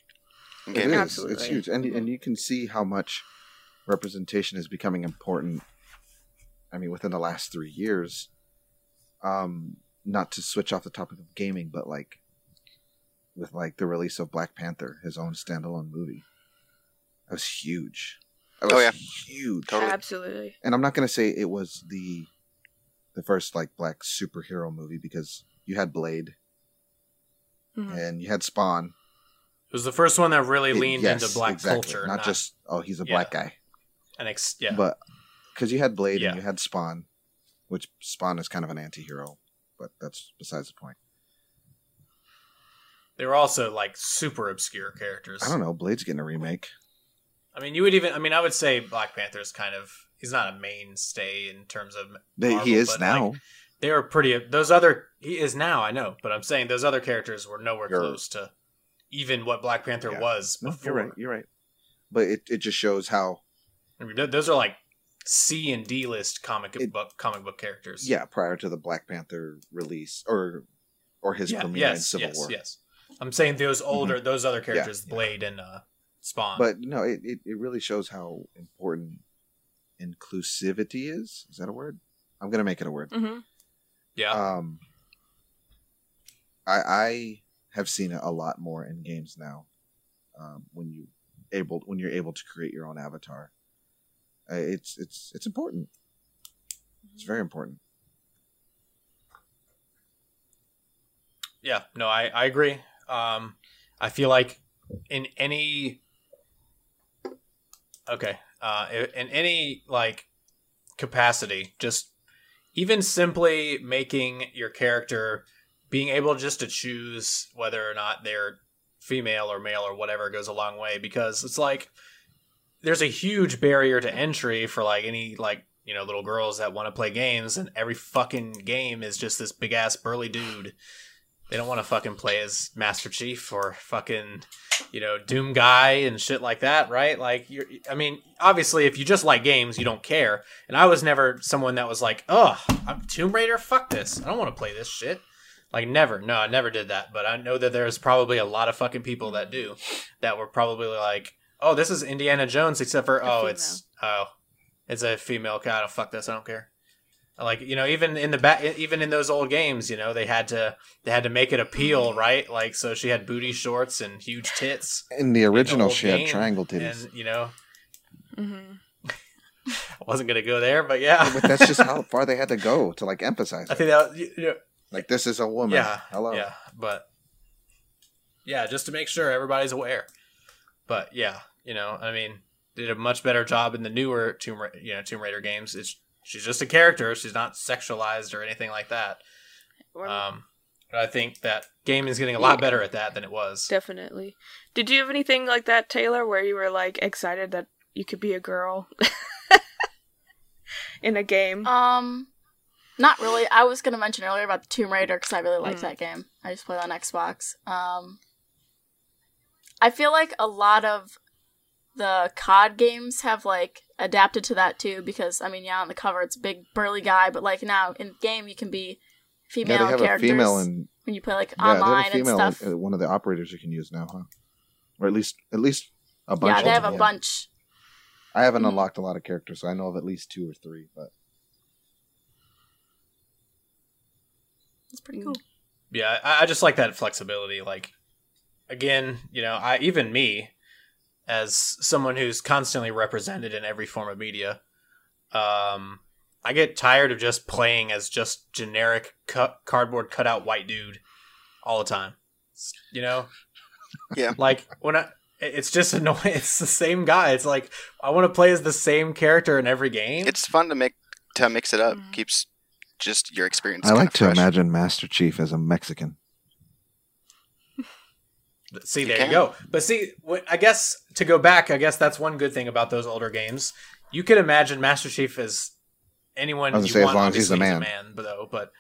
In It is. Absolutely. It's huge, and and you can see how much representation is becoming important. I mean, within the last three years, um, not to switch off the topic of gaming, but like with like the release of Black Panther, his own standalone movie, that was huge. That was Oh, yeah. huge. Totally. absolutely. And I'm not gonna say it was the the first like black superhero movie because you had Blade Mhm. and you had Spawn. It was the first one that really It- leaned yes, into black exactly. culture not, just oh he's a Yeah. black guy. an ex- yeah But because you had Blade Yeah. and you had Spawn, which Spawn is kind of an anti-hero, but that's besides the point. they were also like super obscure characters I don't know. Blade's getting a remake. I mean you would even i mean i would say black panther's kind of he's not a mainstay in terms of Marvel, he is now. like, they were pretty those other he is now i know but i'm saying those other characters were nowhere You're- close to even what Black Panther Yeah. was No, before. you're right. You're right. But it, it just shows how I mean, those are like C and D list comic It- book comic book characters. yeah prior to the Black Panther release or or his Yeah, premiere in Civil yes, War. Mm-hmm. yes. I'm saying those older, those other characters, yeah. Blade and uh, Spawn. But no, it, it, it really shows how important inclusivity is. Is that a word? I'm gonna make it a word. Mm-hmm. yeah, Um, I I have seen it a lot more in games now. Um, when you able when you're able to create your own avatar, uh, it's it's it's important. It's very important. yeah. No, I I agree. Um, I feel like in any okay, uh, in any like capacity, just even simply making your character being able just to choose whether or not they're female or male or whatever goes a long way because it's like there's a huge barrier to entry for like any like you know little girls that want to play games and every fucking game is just this big ass burly dude. They don't want to fucking play as master chief or fucking you know doom guy and shit like that right? Like you're i mean obviously if you just like games you don't care. And i was never someone that was like oh i'm tomb raider fuck this. I don't want to play this shit like never no i never did that but i know that there's probably a lot of fucking people that do that were probably like oh this is indiana jones except for A oh female. it's oh it's a female cat oh fuck this i don't care like you know even in the back even in those old games you know they had to they had to make it appeal right like so she had booty shorts and huge tits In the original, old she had triangle titties. and you know hmm i wasn't gonna go there but yeah but that's just how far they had to go to like emphasize. i It. think that you know, Like this is a woman. Yeah, Hello. Yeah, but yeah, just to make sure everybody's aware. But yeah, you know, I mean, did a much better job in the newer Tomb Ra- you know Tomb Raider games. It's she's just a character; she's not sexualized or anything like that. Um, but I think that game is getting a lot Yeah. better at that than it was. Definitely. Did you have anything like that, Taylor, where you were like excited that you could be a girl in a game? Um, not really. I was gonna mention earlier about the Tomb Raider because I really liked Mm. that game. I just played on Xbox. Um, I feel like a lot of the COD games have like adapted to that too because I mean, yeah, on the cover it's a big burly guy, but like now in game you can be Yeah, female they have characters a female and when you play like yeah, they online have a and female stuff. in- uh, one of the operators you can use now, huh? Or at least at least a bunch. yeah, they have a yeah. bunch. I haven't Mhm. unlocked a lot of characters, so I know of at least two or three. But It's pretty cool. Yeah, I, I just like that flexibility. Like, again, you know, I even me, as someone who's constantly represented in every form of media, um, I get tired of just playing as just generic cut, cardboard cutout white dude all the time. You know, Yeah. like when I. It's just annoying. It's the same guy. It's like I want to play as the same character in every game. It's fun to make to mix it up. Mhm. Keeps just your experience. I like to fresh. imagine Master Chief as a Mexican. See, there you can. go. But see, I guess to go back, I guess that's one good thing about those older games. You could imagine Master Chief as anyone I was you gonna say, as long as he's a Obviously, man. though, but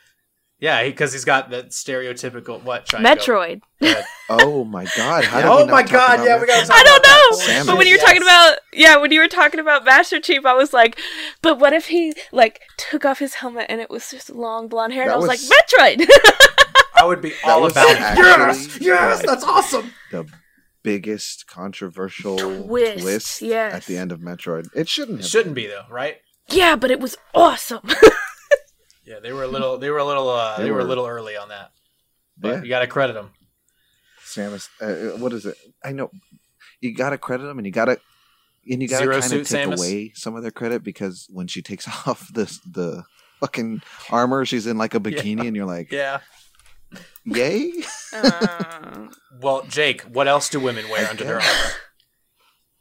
yeah, because he, has got that stereotypical what? Try Metroid. Oh my God! How did oh my god! Yeah, we got. I don't know. Samus. But when you were talking about yeah, when you were talking about Master Chief, I was like, but what if he like took off his helmet and it was just long blonde hair? And I was, was- like, Metroid. I would be all was about it. actually- Yes, yes, that's awesome. the biggest controversial Twist, twist yes. at the end of Metroid. It shouldn't It shouldn't be though, right? yeah, but it was awesome. Yeah, they were a little. They were a little. Uh, they, They were a little early on that. But Yeah. you got to credit them. Samus. Uh, what is it? I know. You gotta credit them, and you gotta, and you gotta Zero kind of take Samus? away some of their credit because when she takes off this the fucking armor, she's in like a bikini, and you're like, Yeah. yay! Uh, Well, Jake, what else do women wear under their armor?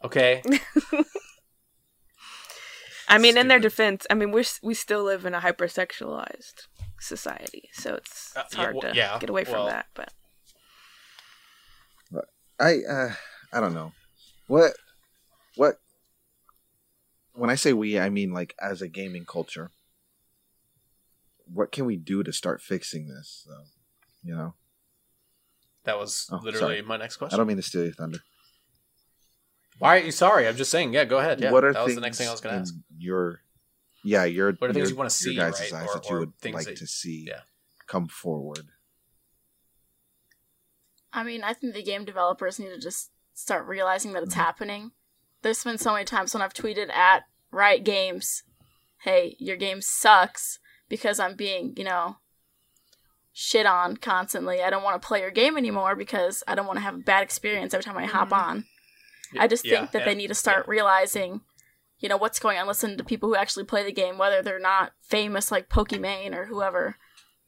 Okay. I mean, in their defense, I mean, we we still live in a hypersexualized society, so it's Uh, it's yeah, hard well, to yeah, get away from well- that. But I uh, I don't know what what when I say we, I mean like as a gaming culture. What can we do to start fixing this? Though, you know, That was Oh, literally sorry. my next question. I don't mean to steal your thunder. Why are you sorry? I'm just saying. Yeah, go ahead. Yeah, what are that was the next thing I was going to in ask. Your, yeah, your What are things your- you wanna see, guys' right? eyes Or- that you would like that- to see yeah. come forward. I mean, I think the game developers need to just start realizing that it's happening. There's been so many times when I've tweeted at Riot Games, "Hey, your game sucks," because I'm being, you know, shit on constantly. I don't want to play your game anymore because I don't want to have a bad experience every time I hop Mhm. on. I just Yeah, think that yeah, they need to start realizing, you know, what's going on. Listen to people who actually play the game, whether they're not famous like Pokimane or whoever.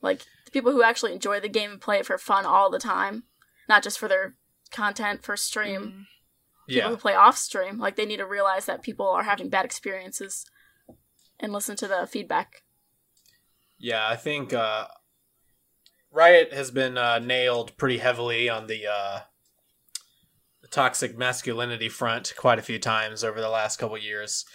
Like the people who actually enjoy the game and play it for fun all the time, not just for their content for stream. Mhm. People Yeah, who play off stream, like they need to realize that people are having bad experiences and listen to the feedback. yeah. I think uh, Riot has been uh, nailed pretty heavily on the, uh, the toxic masculinity front quite a few times over the last couple years,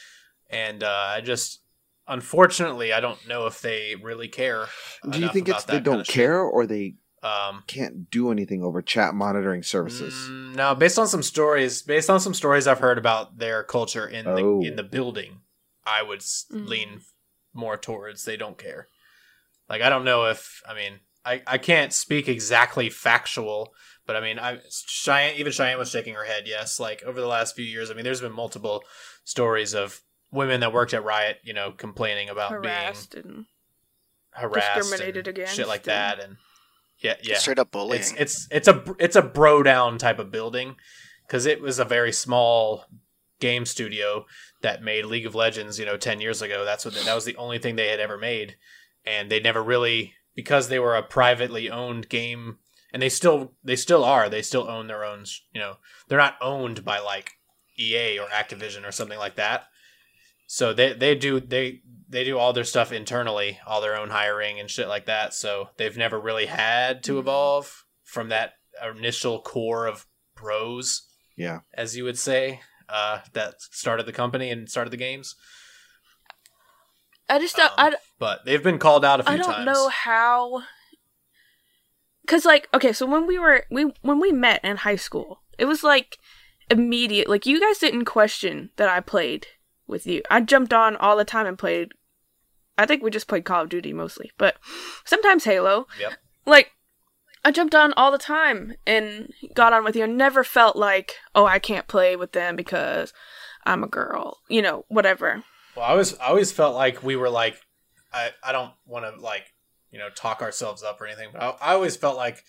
and uh, I just unfortunately I don't know if they really care. Do you think it's they don't of shit. care or they Um, can't do anything over chat monitoring services? Mm, no, based on some stories, based on some stories I've heard about their culture in Oh. the in the building, I would Mm. lean more towards they don't care. Like I don't know if I mean I I can't speak exactly factual, but I mean I Cheyenne even Cheyenne was shaking her head. Yes, like over the last few years, I mean there's been multiple stories of women that worked at Riot, you know, complaining about Harassed and being harassed, discriminated and against shit like and- that, and yeah, yeah, Straight up bullying. it's it's it's a it's a bro down type of building because it was a very small game studio that made League of Legends. You know, ten years ago, that's what that was the only thing they had ever made, and they never really because they were a privately owned game, and they still they still are. They still own their own. You know, they're not owned by like EA or Activision or something like that. So they they do they they do all their stuff internally, all their own hiring and shit like that. So they've never really had to Mhm. evolve from that initial core of bros, Yeah. as you would say, uh, that started the company and started the games. I just don't. Um, I, But they've been called out a few times. I don't times. know how. Cause like okay, so when we were we when we met in high school, it was like immediate. Like you guys didn't question that I played with you. I jumped on all the time and played. I think we just played Call of Duty mostly, but sometimes Halo. Yep. Like I jumped on all the time and got on with you. and never felt like oh I can't play with them because I'm a girl. You know whatever. Well, I was I always felt like we were like I I don't want to like you know talk ourselves up or anything, but I, I always felt like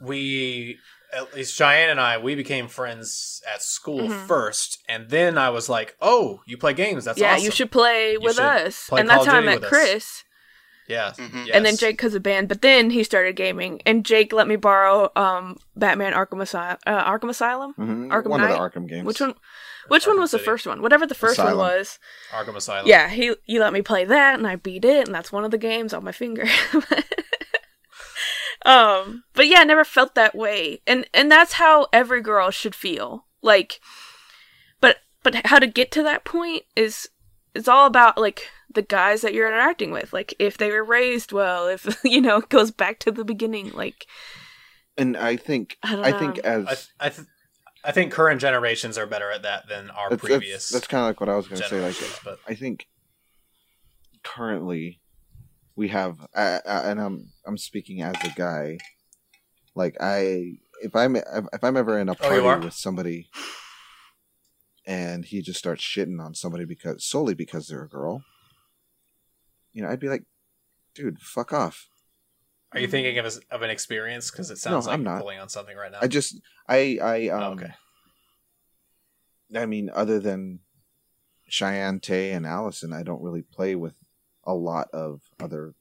we at least Cheyenne and I we became friends at school Mhm. first, and then I was like, oh, you play games? That's yeah, awesome. you should play You with should us. play and Call that's how I met with us. Chris. Yeah, Mhm. and then. Jake because of band. But then he started gaming, and Jake let me borrow um Batman Arkham Asylum. Uh, Arkham Asylum. Mhm. Arkham One of the Arkham games. Which one? Which one Arkham was the first one? Whatever the first Asylum. one was. Arkham Asylum. Yeah, he you let me play that, and I beat it, and that's one of the games on my finger. um, but yeah, I never felt that way, and and that's how every girl should feel. Like, but but how to get to that point is it's all about like the guys that you're interacting with. Like if they were raised well, if you know, it goes back to the beginning. Like And I think I don't I think as I I, th- I think current generations are better at that than our that's, previous. that's, kind of like what I was going to say. Like but I think currently we have, uh, uh, and I'm I'm speaking as a guy. Like I, if I'm if I'm ever in a Oh, party are? with somebody, and he just starts shitting on somebody because solely because they're a girl, you know, I'd be like, dude, fuck off. Are you thinking of, a, of an experience? Because it sounds No, like I'm not. pulling on something right now. I just I I um. Oh, okay. I mean, other than Cheyenne, Tay, and Allison, I don't really play with a lot of other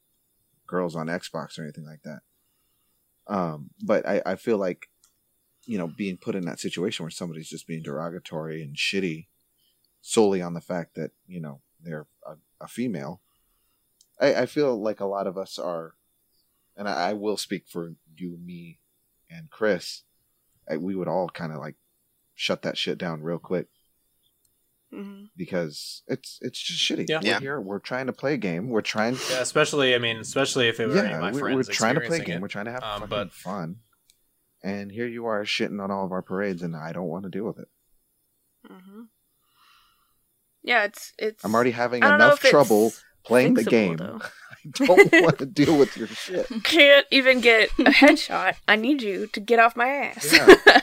girls on Xbox or anything like that. Um, but I, I feel like, you know, being put in that situation where somebody's just being derogatory and shitty solely on the fact that, you know, they're a, a female. I, I feel like a lot of us are, and I, I will speak for you, me, and Chris. I, we would all kind of like shut that shit down real quick mhm. because it's it's just shitty. Yeah. We're Yeah. here. We're trying to play a game. We're trying. Yeah, especially I mean, especially if it were any of yeah, my we're, friends we're trying to play a game. it. We're trying to have Um, fucking but- fun. and here you are shitting on all of our parades, and I don't want to deal with it. hmm Yeah, it's it's. I'm already having I don't know enough trouble playing the fixable, game. though. I don't want to deal with your shit. Can't even get a headshot. I need you to get off my ass. Yeah.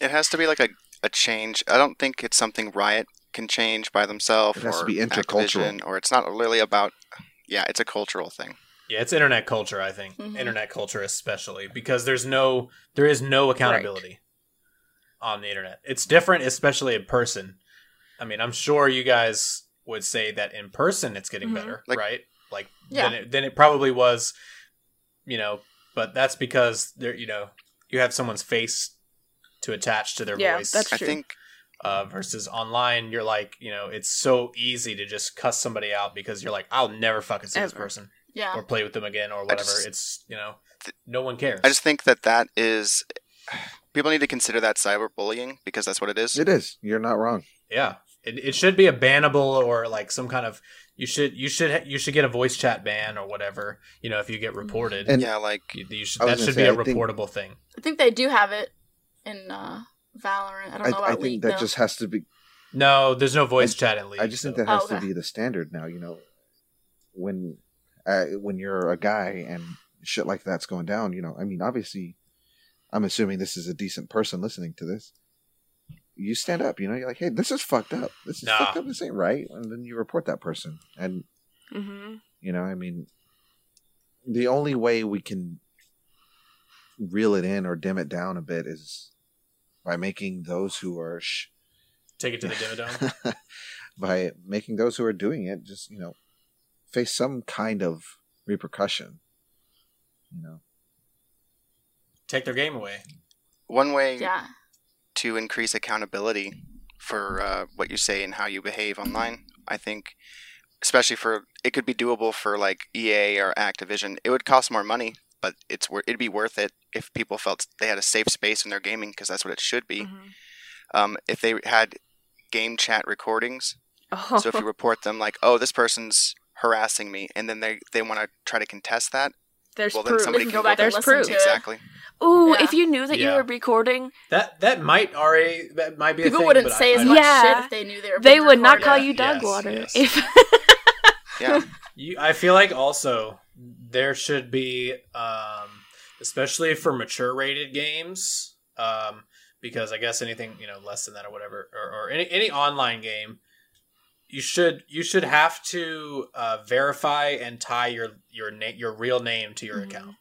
It has to be like a, a change. I don't think it's something Riot can change by themselves It has or to be intercultural. Activision, or it's not really about. Yeah, it's a cultural thing. Yeah, it's internet culture. I think Mhm. internet culture, especially because there's no, there is no accountability on the internet. It's different, especially in person. I mean, I'm sure you guys would say that in person it's getting Mhm. better, Like- right? Like Yeah. than it, than it probably was, you know. But that's because there, you know, you have someone's face to attach to their Yeah, voice. that's I True. think uh, versus online, you're like, you know, it's so easy to just cuss somebody out because you're like, I'll never fucking see this person Yeah. or play with them again or whatever. just- it's you know, no one cares. I just think that that is people need to consider that cyberbullying because that's what it is. It is. You're not wrong. yeah, it, it should be a bannable or like some kind of you should you should you should get a voice chat ban or whatever. You know, if you get reported, And- yeah, like you, you should that should say, be a I think- reportable thing. I think they do have it in uh, Valorant. I don't I, know I about think League that though. just has to be. No, there's no voice chat in League. I just think so- that has Oh, to be the standard now. You know, when uh, when you're a guy and shit like that's going down. You know, I mean, obviously, I'm assuming this is a decent person listening to this. You stand up. You know, you're like, hey, this is fucked up. This is Nah. fucked up. This ain't right. And then you report that person. And hmm you know, I mean, the only way we can reel it in or dim it down a bit is by making those who are sh- take it to the Dimmadome. by making those who are doing it just you know face some kind of repercussion you know take their game away. one way yeah. To increase accountability for uh, what you say and how you behave online. I think, especially for it could be doable for like EA or Activision. It would cost more money, but it's it'd be worth it if people felt they had a safe space in their gaming because that's what it should be. Mm-hmm. Um, if they had game chat recordings, Oh. so if you report them like, oh, this person's harassing me, and then they they want to try to contest that, There's well, then proof. somebody They can can go back go and There's listen proof. to it. exactly. Ooh, Yeah. if you knew that Yeah. you were recording, That that might already that might be a People thing, wouldn't but say I, as I- much Yeah. shit if they knew they were. they being would not recorded. call you dog Yes, water. yes. If Yeah, You, I feel like also there should be, um, especially for mature rated games, um, because I guess anything you know less than that or whatever, or, or any any online game, you should you should have to uh, verify and tie your your name your real name to your Mhm. account.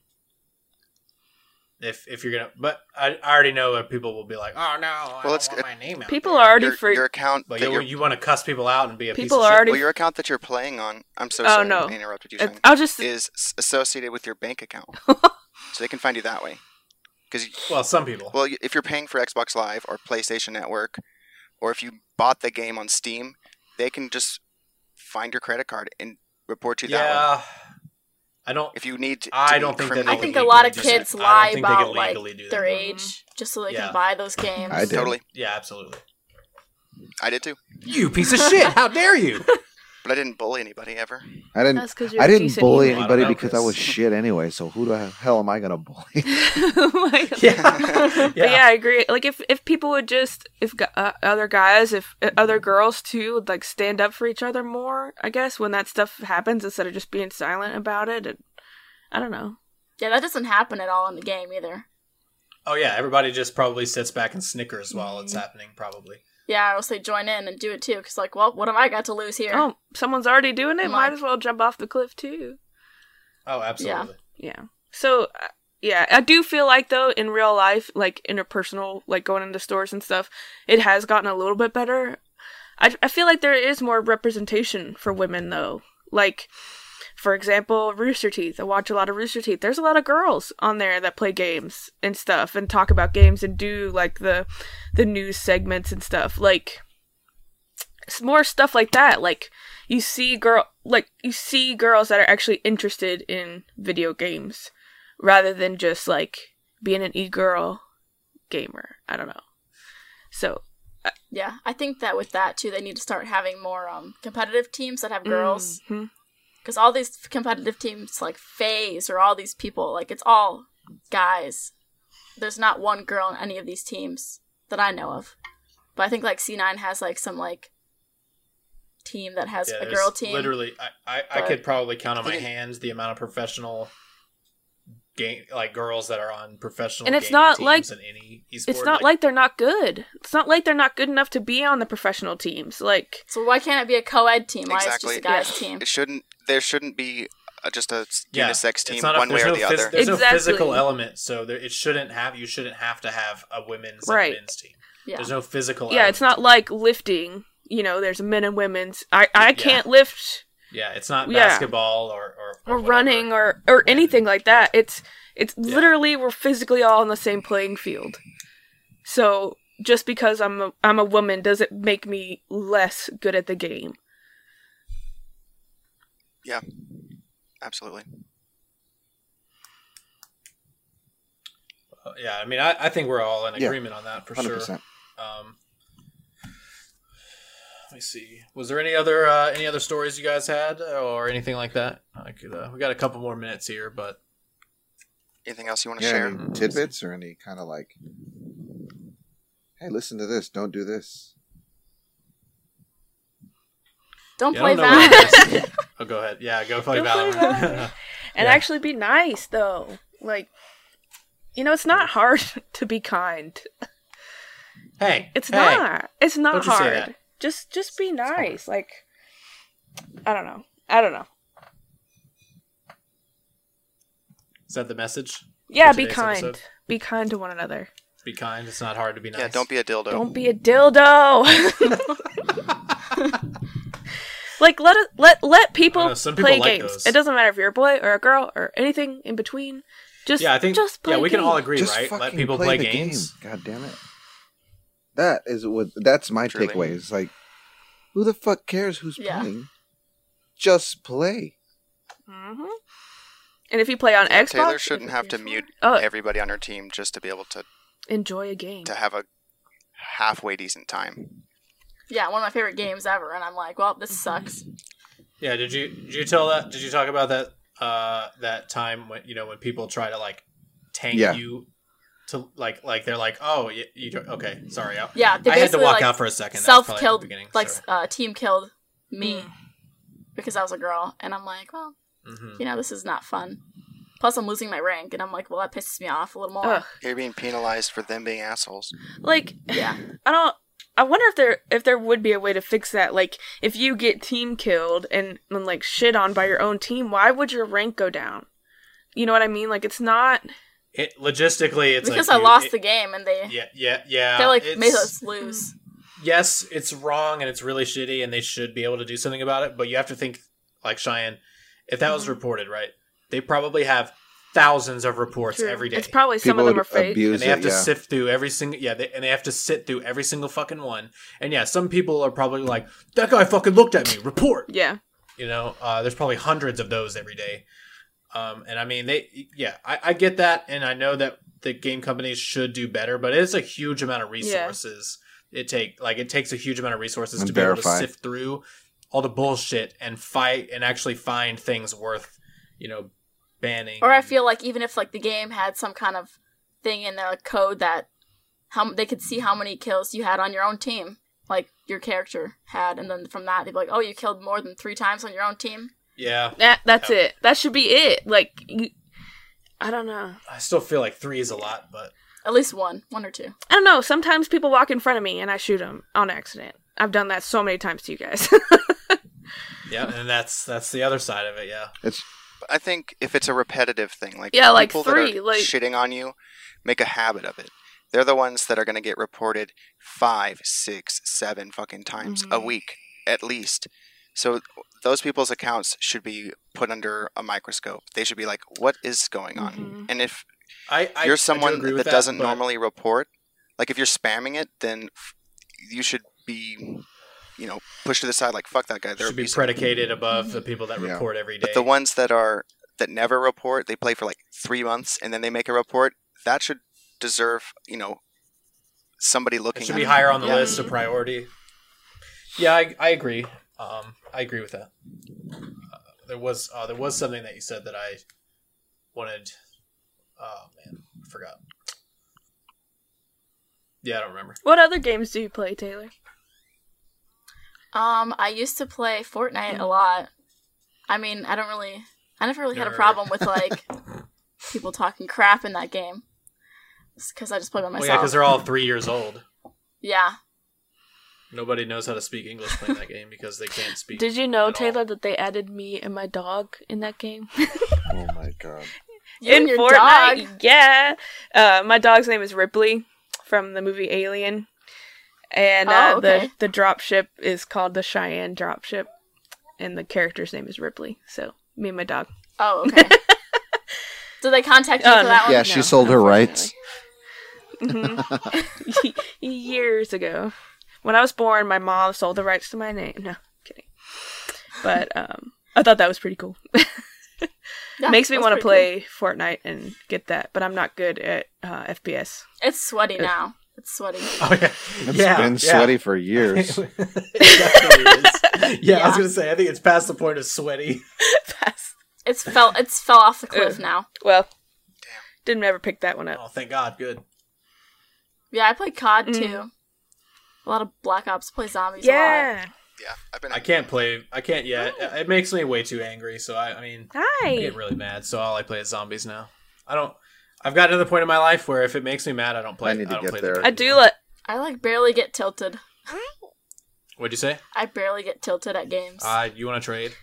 If if you're gonna, but I, I already know that people will be like, oh no, I Well, don't it's- want my name out. people there." are already your, free. your account But you, you're want to cuss people out and be a People piece are of already- Well, your account that you're playing on, I'm so Oh, sorry no. I interrupted you, Shane, I'll just is associated with your bank account. so they can find you that way. Because. Well, some people. well, if you're paying for Xbox Live or PlayStation Network, or if you bought the game on Steam, they can just find your credit card and report you that way. yeah, I don't. If you need to, I don't be think that I think a lot of kids that. Lie think they can about like legally do their that. age just so they Yeah. can buy those games. I did. Totally. Yeah, absolutely. I did too. You piece of shit! How dare you? But I didn't bully anybody ever. i didn't That's because you're i a didn't bully human. Anybody know, because i was shit anyway so who the hell am i gonna bully oh my God. Yeah, But yeah, I agree. Like if if people would just if uh, other guys, if uh, other girls too, would like stand up for each other more. I guess when that stuff happens, instead of just being silent about it. And, I don't know. Yeah, that doesn't happen at all in the game either. Oh yeah, everybody just probably sits back and snickers while it's Mhm. happening. Probably. Yeah, or else they join in and do it too. Cause like, well, what have I got to lose here? Oh, someone's already doing it. I'm Might like- as well jump off the cliff too. Oh, absolutely. Yeah. So uh, yeah, I do feel like though in real life, like interpersonal, like going into stores and stuff, it has gotten a little bit better. I I feel like there is more representation for women though. Like for example, Rooster Teeth. I watch a lot of Rooster Teeth. There's a lot of girls on there that play games and stuff and talk about games and do like the the news segments and stuff. Like it's more stuff like that. Like you see girl like you see girls that are actually interested in video games rather than just like being an e-girl gamer. I don't know. So Yeah, I think that with that too, they need to start having more um competitive teams that have girls. mhm. Because all these competitive teams, like FaZe or all these people, like it's all guys there's not one girl in any of these teams that I know of. But I think like C9 has like some like team that has Yeah, a girl team. Literally, I, I, I could probably count on my hands the amount of professional game like girls that are on professional. And it's gaming not teams like- in any esport. It's not like, they're not good. It's not like they're not good enough to be on the professional teams. Like So why can't it be a co-ed team? Why Exactly. is it just a guys Yeah. team? It shouldn't. There shouldn't be uh, just a Yeah, unisex it's team not a- one way there's or no the phys- other. There's no physical element, so there, it shouldn't have. You shouldn't have to have a women's Right. and men's team. Yeah. There's no physical. yeah, it's not like lifting. You know, there's men and women's. I I Yeah. can't lift Yeah, it's not Yeah. basketball or or, or whatever. running or or anything like that. It's it's Yeah. literally we're physically all on the same playing field. So just because I'm a, I'm a woman doesn't make me less good at the game. Yeah, absolutely. Uh, yeah, I mean, I, I think we're all in Yeah. agreement on that for Hundred sure. Um, let me see. Was there any other uh, any other stories you guys had or anything like that? I could, uh, we got a couple more minutes here, but Anything else you want to Yeah, share? any tidbits or any kind of like, hey, listen to this. Don't do this. Don't Yeah, play I don't know what Valorant. oh, go ahead. Yeah, go play Go play Valorant. Valorant. and Yeah. actually be nice though. Like you know, it's not hard to be kind. hey, It's hey. not. It's not Don't you say hard. That. Just just be nice. Like I don't know. I don't know. Is that the message? Yeah, be kind. episode? Be kind to one another. Be kind. It's not hard to be nice. Yeah, don't be a dildo. Don't be a dildo. like let it, let let people, know, people play like games. those. It doesn't matter if you're a boy or a girl or anything in between. Just Yeah, I think. just play yeah, we can all agree, Just right? Let people play, the games. Game. God damn it. That is what. That's my Truly. takeaway. Is like, who the fuck cares who's Yeah. playing? Just play. Mhm. And if you play on Xbox, Taylor shouldn't have to mute Oh. everybody on her team just to be able to enjoy a game. to have a halfway decent time. yeah, one of my favorite games ever, and I'm like, well, this sucks. Yeah. Did you did you tell that? Did you talk about that? Uh, that time when you know when people try to like tank Yeah. you to like like they're like oh you, you okay sorry I, Yeah, I had to walk like out for a second. Self killed, beginning. like sorry. uh, team killed me Mm. because I was a girl, and I'm like, well, Mhm. you know, this is not fun. Plus, I'm losing my rank, and I'm like, well, that pisses me off a little more. Ugh. You're being penalized for them being assholes. Like Yeah, I don't. I wonder if there if there would be a way to fix that. Like if you get team killed and, and like shit on by your own team, why would your rank go down? You know what I mean? Like it's not. It logistically it's because like I you- lost it- the game, and they Yeah, yeah, yeah. they like made us lose. yes, it's wrong and it's really shitty, and they should be able to do something about it. But you have to think, like Cheyenne, if that Mm-hmm. was reported, right? They probably have thousands of reports True. every day, It's probably some of them are fake. abuse and they have it. to Yeah. sift through every single yeah, they, and they have to sit through every single fucking one. And yeah, some people are probably like, "That guy fucking looked at me." Report. Yeah. You know, uh, there's probably hundreds of those every day. Um, and I mean, they, yeah, I, I get that, and I know that the game companies should do better, but it's a huge amount of resources. It take like it takes a huge amount of resources And to be able to sift through all the bullshit and fight and actually find things worth, you know, banning. Or I feel like even if like the game had some kind of thing in the code that how they could see how many kills you had on your own team, like your character had, and then from that they'd be like, "Oh, you killed more than three times on your own team." Yeah, That that's Yeah. it. That should be it. Like you, I don't know. I still feel like three is a lot, but At least one, one or two. I don't know. Sometimes people walk in front of me and I shoot them on accident. I've done that so many times to you guys. yeah, and that's that's the other side of it. Yeah, But I think if it's a repetitive thing, like Yeah, like three, that are like- shitting on you, make a habit of it. They're the ones that are going to get reported five, six, seven fucking times a Mhm. week at least. So those people's accounts should be put under a microscope. They should be like, "What is going on?" Mhm. And if I, I you're someone agree that, with doesn't but- normally report, like if you're spamming it, then you should be, you know, pushed to the side. Like, fuck that guy. They're should be abusive." predicated above the people that Yeah. report every day. But the ones that are that never report, they play for like three months and then they make a report. That should deserve, you know, somebody looking. It should at be it. higher on the Yeah. list of priority. Yeah, I, I agree. Um, I agree with that. Uh, there was uh, there was something that you said that I wanted. Oh man, I forgot. Yeah, I don't remember. What other games do you play, Taylor? Um, I used to play Fortnite a lot. I mean, I don't really, I never really had a problem with like people talking crap in that game, because I just play by Well, myself. yeah, because they're all three years old. yeah. Nobody knows how to speak English playing that game because they can't speak. Did you know, at all. Taylor, that they added me and my dog in that game? Oh my god. You in Fortnite, dog. yeah. Uh, my dog's name is Ripley from the movie Alien, and uh, Oh, okay. the the drop ship is called the Cheyenne drop ship, and the character's name is Ripley. So me and my dog. Oh, okay. Did they contact you Oh, for that one? Yeah, one? she sold her rights. Mhm. Years ago, when I was born, my mom sold the rights to my name. No, kidding. But um, I thought that was pretty cool. Yeah, Makes me want to pretty play Fortnite and get that, but I'm not good at uh, FPS. It's sweaty now. It's sweaty. Oh yeah, It's yeah, been yeah. sweaty for years. it definitely is. Yeah, I was gonna say. I think it's past the point of sweaty. It's fell. It's fell off the cliff Ugh. now. well, damn. didn't ever pick that one up. Oh, thank God. Good. Yeah, I play COD Mm. too. A lot of Black Ops. Play zombies. A lot. Yeah. Yeah, I've been. I can't play. I can't yet. It makes me way too angry. So I, I mean, I Hi. get really mad. So all I play is zombies now. I don't. I've gotten to the point in my life where if it makes me mad, I don't play. I need to don't get play there. game I do anymore. let. I like barely get tilted. What'd you say? I barely get tilted at games. Uh, you want to trade?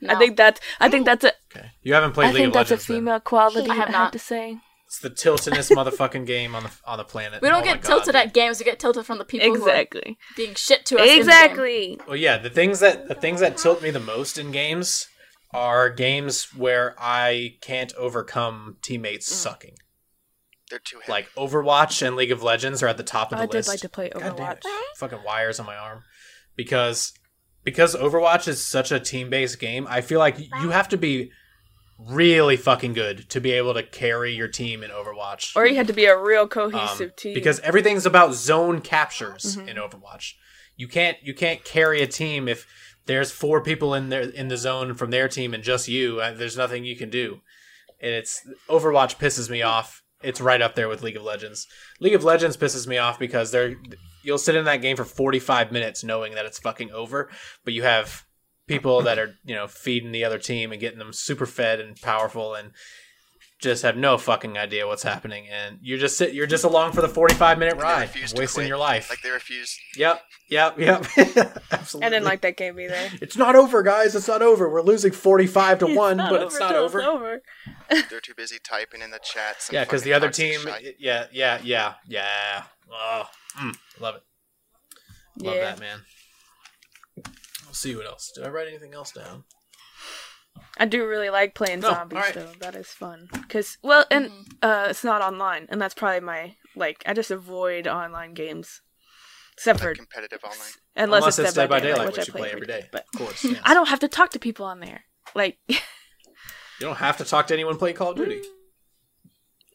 No. I think that's. I think that's a. Okay. You haven't played I League think of that's a Legends. then. female quality. I I have have not. to say. It's the tiltinest motherfucking game on the on the planet. we don't Oh get tilted dude. at games. We get tilted from the people who are Exactly. being shit to us. in the game. Exactly. Well, yeah, the things that the things that tilt me the most in games are games where I can't overcome teammates Mm. sucking. They're too heavy. Like Overwatch and League of Legends are at the top of the list. I did like to play Overwatch. Fucking wires on my arm. Because because Overwatch is such a team-based game, I feel like you have to be really fucking good to be able to carry your team in Overwatch. Or you had to be a real Um, cohesive team. because everything's about zone captures Mhm. in Overwatch. You can't you can't carry a team if there's four people in there in the zone from their team and just you. uh, There's nothing you can do. And it's Overwatch pisses me off. It's right up there with League of Legends. League of Legends pisses me off because they're you'll sit in that game for 45 minutes knowing that it's fucking over, but you have people that are, you know, feeding the other team and getting them super fed and powerful and just have no fucking idea what's happening and you're just sit, you're just along for the 45 minute And they ride refuse wasting quit. your life Like they refuse. yep yep yep absolutely I didn't like that game either. it's not over guys it's not over we're losing 45 to 1 but it's not till over over. They're too busy typing in the chats. yeah because the other team shite. yeah yeah yeah yeah oh, mm, love it love Yeah. that man let's see what else did i write anything else down I do really like playing Oh, zombies alright. though. That is fun. Cause well, and Mhm. uh, it's not online, and that's probably my like. I just avoid online games, except for Like competitive online. unless, unless it's it's Dead by Daylight which which I play play every day But of course yes. I don't have to talk to people on there. Like, you don't have to talk to anyone playing call of duty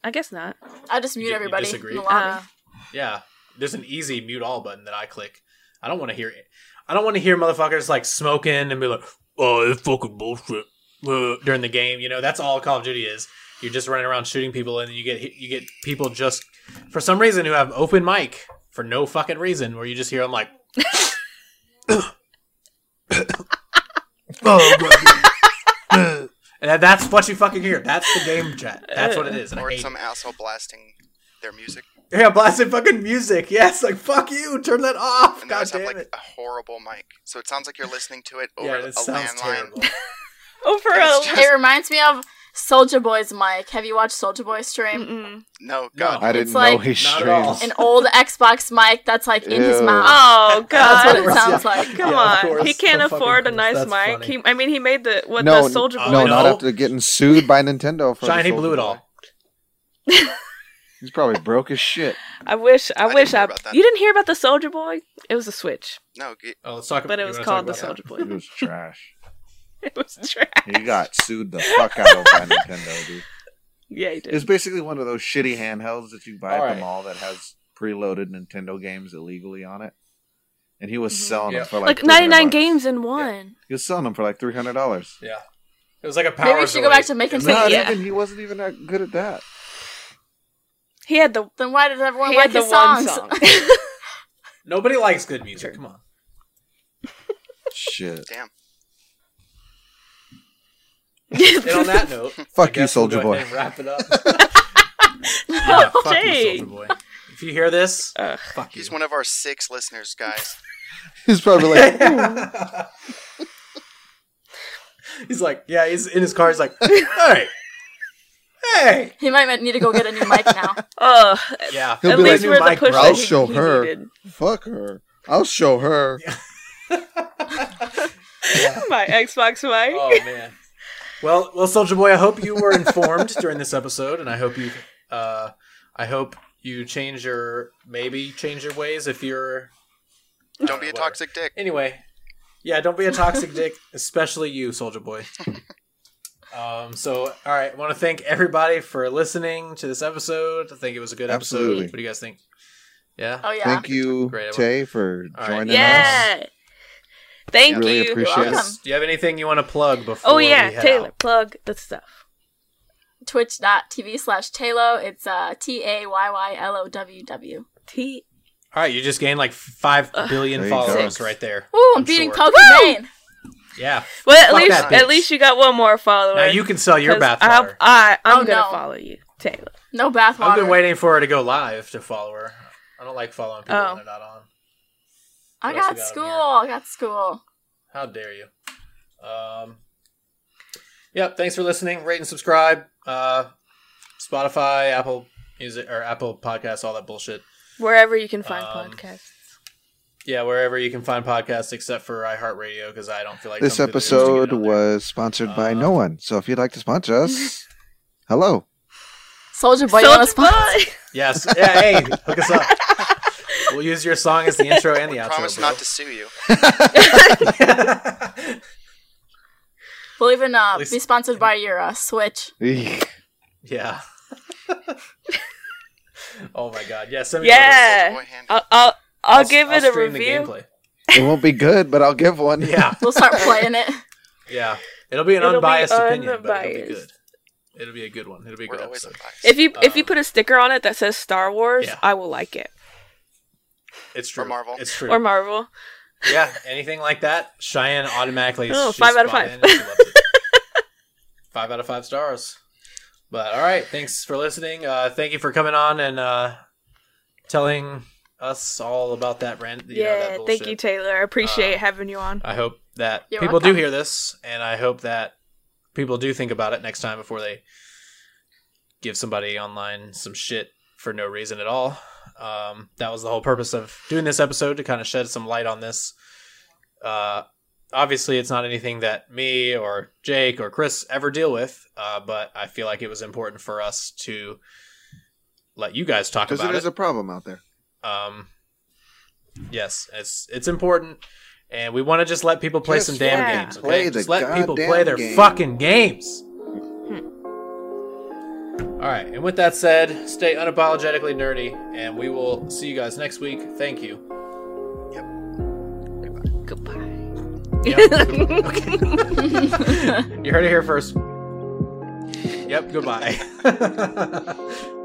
I guess not. I just mute You- you everybody in disagree? the lobby. Uh, Yeah, there's an easy mute all button that I click. I don't want to hear it. I don't want to hear motherfuckers like smoking and be like, "Oh, it's fucking bullshit." uh," during the game, you know, that's all Call of Duty is. You're just running around shooting people, and you get you get people just for some reason who have open mic for no fucking reason, where you just hear them like, oh, and that's what you fucking hear. That's the game chat. That's what it is. And Or hate some asshole blasting their music. Yeah, blasting fucking music. Yes, like fuck you, turn that off. And they God always have damn like a horrible mic. So it sounds like you're listening to it over Yeah, a it sounds landline. over a. just- It reminds me of Soulja Boy's mic. Have you watched Soulja Boy stream? Mm-mm. No, No. God. I didn't It's know like- he Not at all. streams. An old Xbox mic that's like in his mouth. Oh God, That's what it sounds Yeah. like. Come Yeah, on, he can't Of afford a nice mic. funny. He, I mean, he made the what no, the Soulja Boy. no, no. not after getting sued by Nintendo for Shiny blue at all. He's probably broke as shit. I wish. I, I wish I. You didn't hear about the Soulja Boy? It was a Switch, No, get, Oh, let's talk. but it was called the Soulja Boy. It was trash. it was trash. He got sued the fuck out of by Nintendo, dude. Yeah, he did. It's basically one of those shitty handhelds that you buy at Alright. the mall that has preloaded Nintendo games illegally on it. And he was Mhm. selling Yeah. them for like, like ninety nine games in one. He was selling them for like three hundred dollars. Yeah, it was like a power. Maybe we should go back to making It's some- Not Yeah. even. He wasn't even that good at that. He had the Then why does everyone he like had the his one songs? song. Nobody likes good music. Come on. Shit. Damn. And on that note, I Fuck you, guess we'll Soulja Boy. and wrap it up. yeah, oh, fuck you, Soulja Boy. If you hear this, Ugh. fuck you. He's one of our six listeners, guys. He's probably like, he's like, yeah, he's in his car. He's like, hey, hey, he might need to go get a new mic now. Ugh. yeah. He'll At be least like, we're the push that I'll he, show he her. needed. fuck her. I'll show her. My Xbox mic. Oh man. Well, well, Soulja Boy, I hope you were informed during this episode, and I hope you, uh, I hope you change your maybe change your ways if you're. I Don't be know, a whatever. toxic dick. Anyway, yeah, don't be a toxic dick, especially you, Soulja Boy. Um, so, all right, I want to thank everybody for listening to this episode. I think it was a good Absolutely. episode. What do you guys think? Yeah. Oh yeah. Thank you, Great, Tay, for All right. joining us. yeah. Thank Really you. appreciate You're it. Do you have anything you want to plug before? Oh we yeah, head Taylor, out? plug the stuff. Twitch.tv slash TayyLoww. It's uh T A Y Y L O W W. T. All right, you just gained like five billion There you followers Six. right there. Ooh, I'm I'm beating sure. Pokimane. Yeah. Well, at Fuck least that bitch. at least you got one more follower. Now you can sell your bathwater. I, I, I'm Oh, gonna no. follow you, Taylor. No bathwater. I've been waiting for her to go live to follow her. I don't like following people Oh. when they're not on. I What else got we got on school. I got school. How dare you? Um, yep. Thanks for listening. Rate and subscribe. Uh, Spotify, Apple Music, or Apple Podcasts, all that bullshit. Wherever you can find Um, podcasts. Yeah, wherever you can find podcasts, except for iHeartRadio, because I don't feel like This some people just to get episode on there. was sponsored by Uh, no one. So if you'd like to sponsor us, hello. Soulja Boy, you want to Soulja? Boy. Yes. Yeah. Hey, hook us up. We'll use your song as the intro and the outro. Promise bro. not to sue you. We'll even uh, least- be sponsored by your uh, Switch. yeah. oh my god. Yeah. Send me Yeah. Boy. I'll I'll, I'll, I'll, give I'll it a stream the review. it won't be good, but I'll give one. Yeah. We'll start playing it. Yeah. It'll be an It'll be unbiased opinion, but it'll be good. It'll be a good one. It'll be a We're good episode. unbiased. If you if you Um, put a sticker on it that says Star Wars, yeah. I will like it. It's true. Or Marvel. It's true. Or Marvel. yeah, anything like that, Cheyenne automatically. Oh, she's five out of five. in and she loves it. five out of five stars. But all right, thanks for listening. Uh, thank you for coming on and uh, telling us all about that rant. You know, that yeah, thank you, Taylor. I appreciate Uh, having you on. I hope that You're people do hear this, and I hope that people do think about it next time before they give somebody online some shit for no reason at all. Um, that was the whole purpose of doing this episode to kind of shed some light on this. Uh, obviously, it's not anything that me or Jake or Chris ever deal with, uh, but I feel like it was important for us to let you guys talk Because about it it. is a problem out there. Um, yes, it's it's important, and we want to just let people play Just some damn yeah. games. Okay, play just let people play their game. fucking games. All right, and with that said, stay unapologetically nerdy, and we will see you guys next week. Thank you. Yep. Goodbye. Yep. you heard it here first. Yep. Goodbye.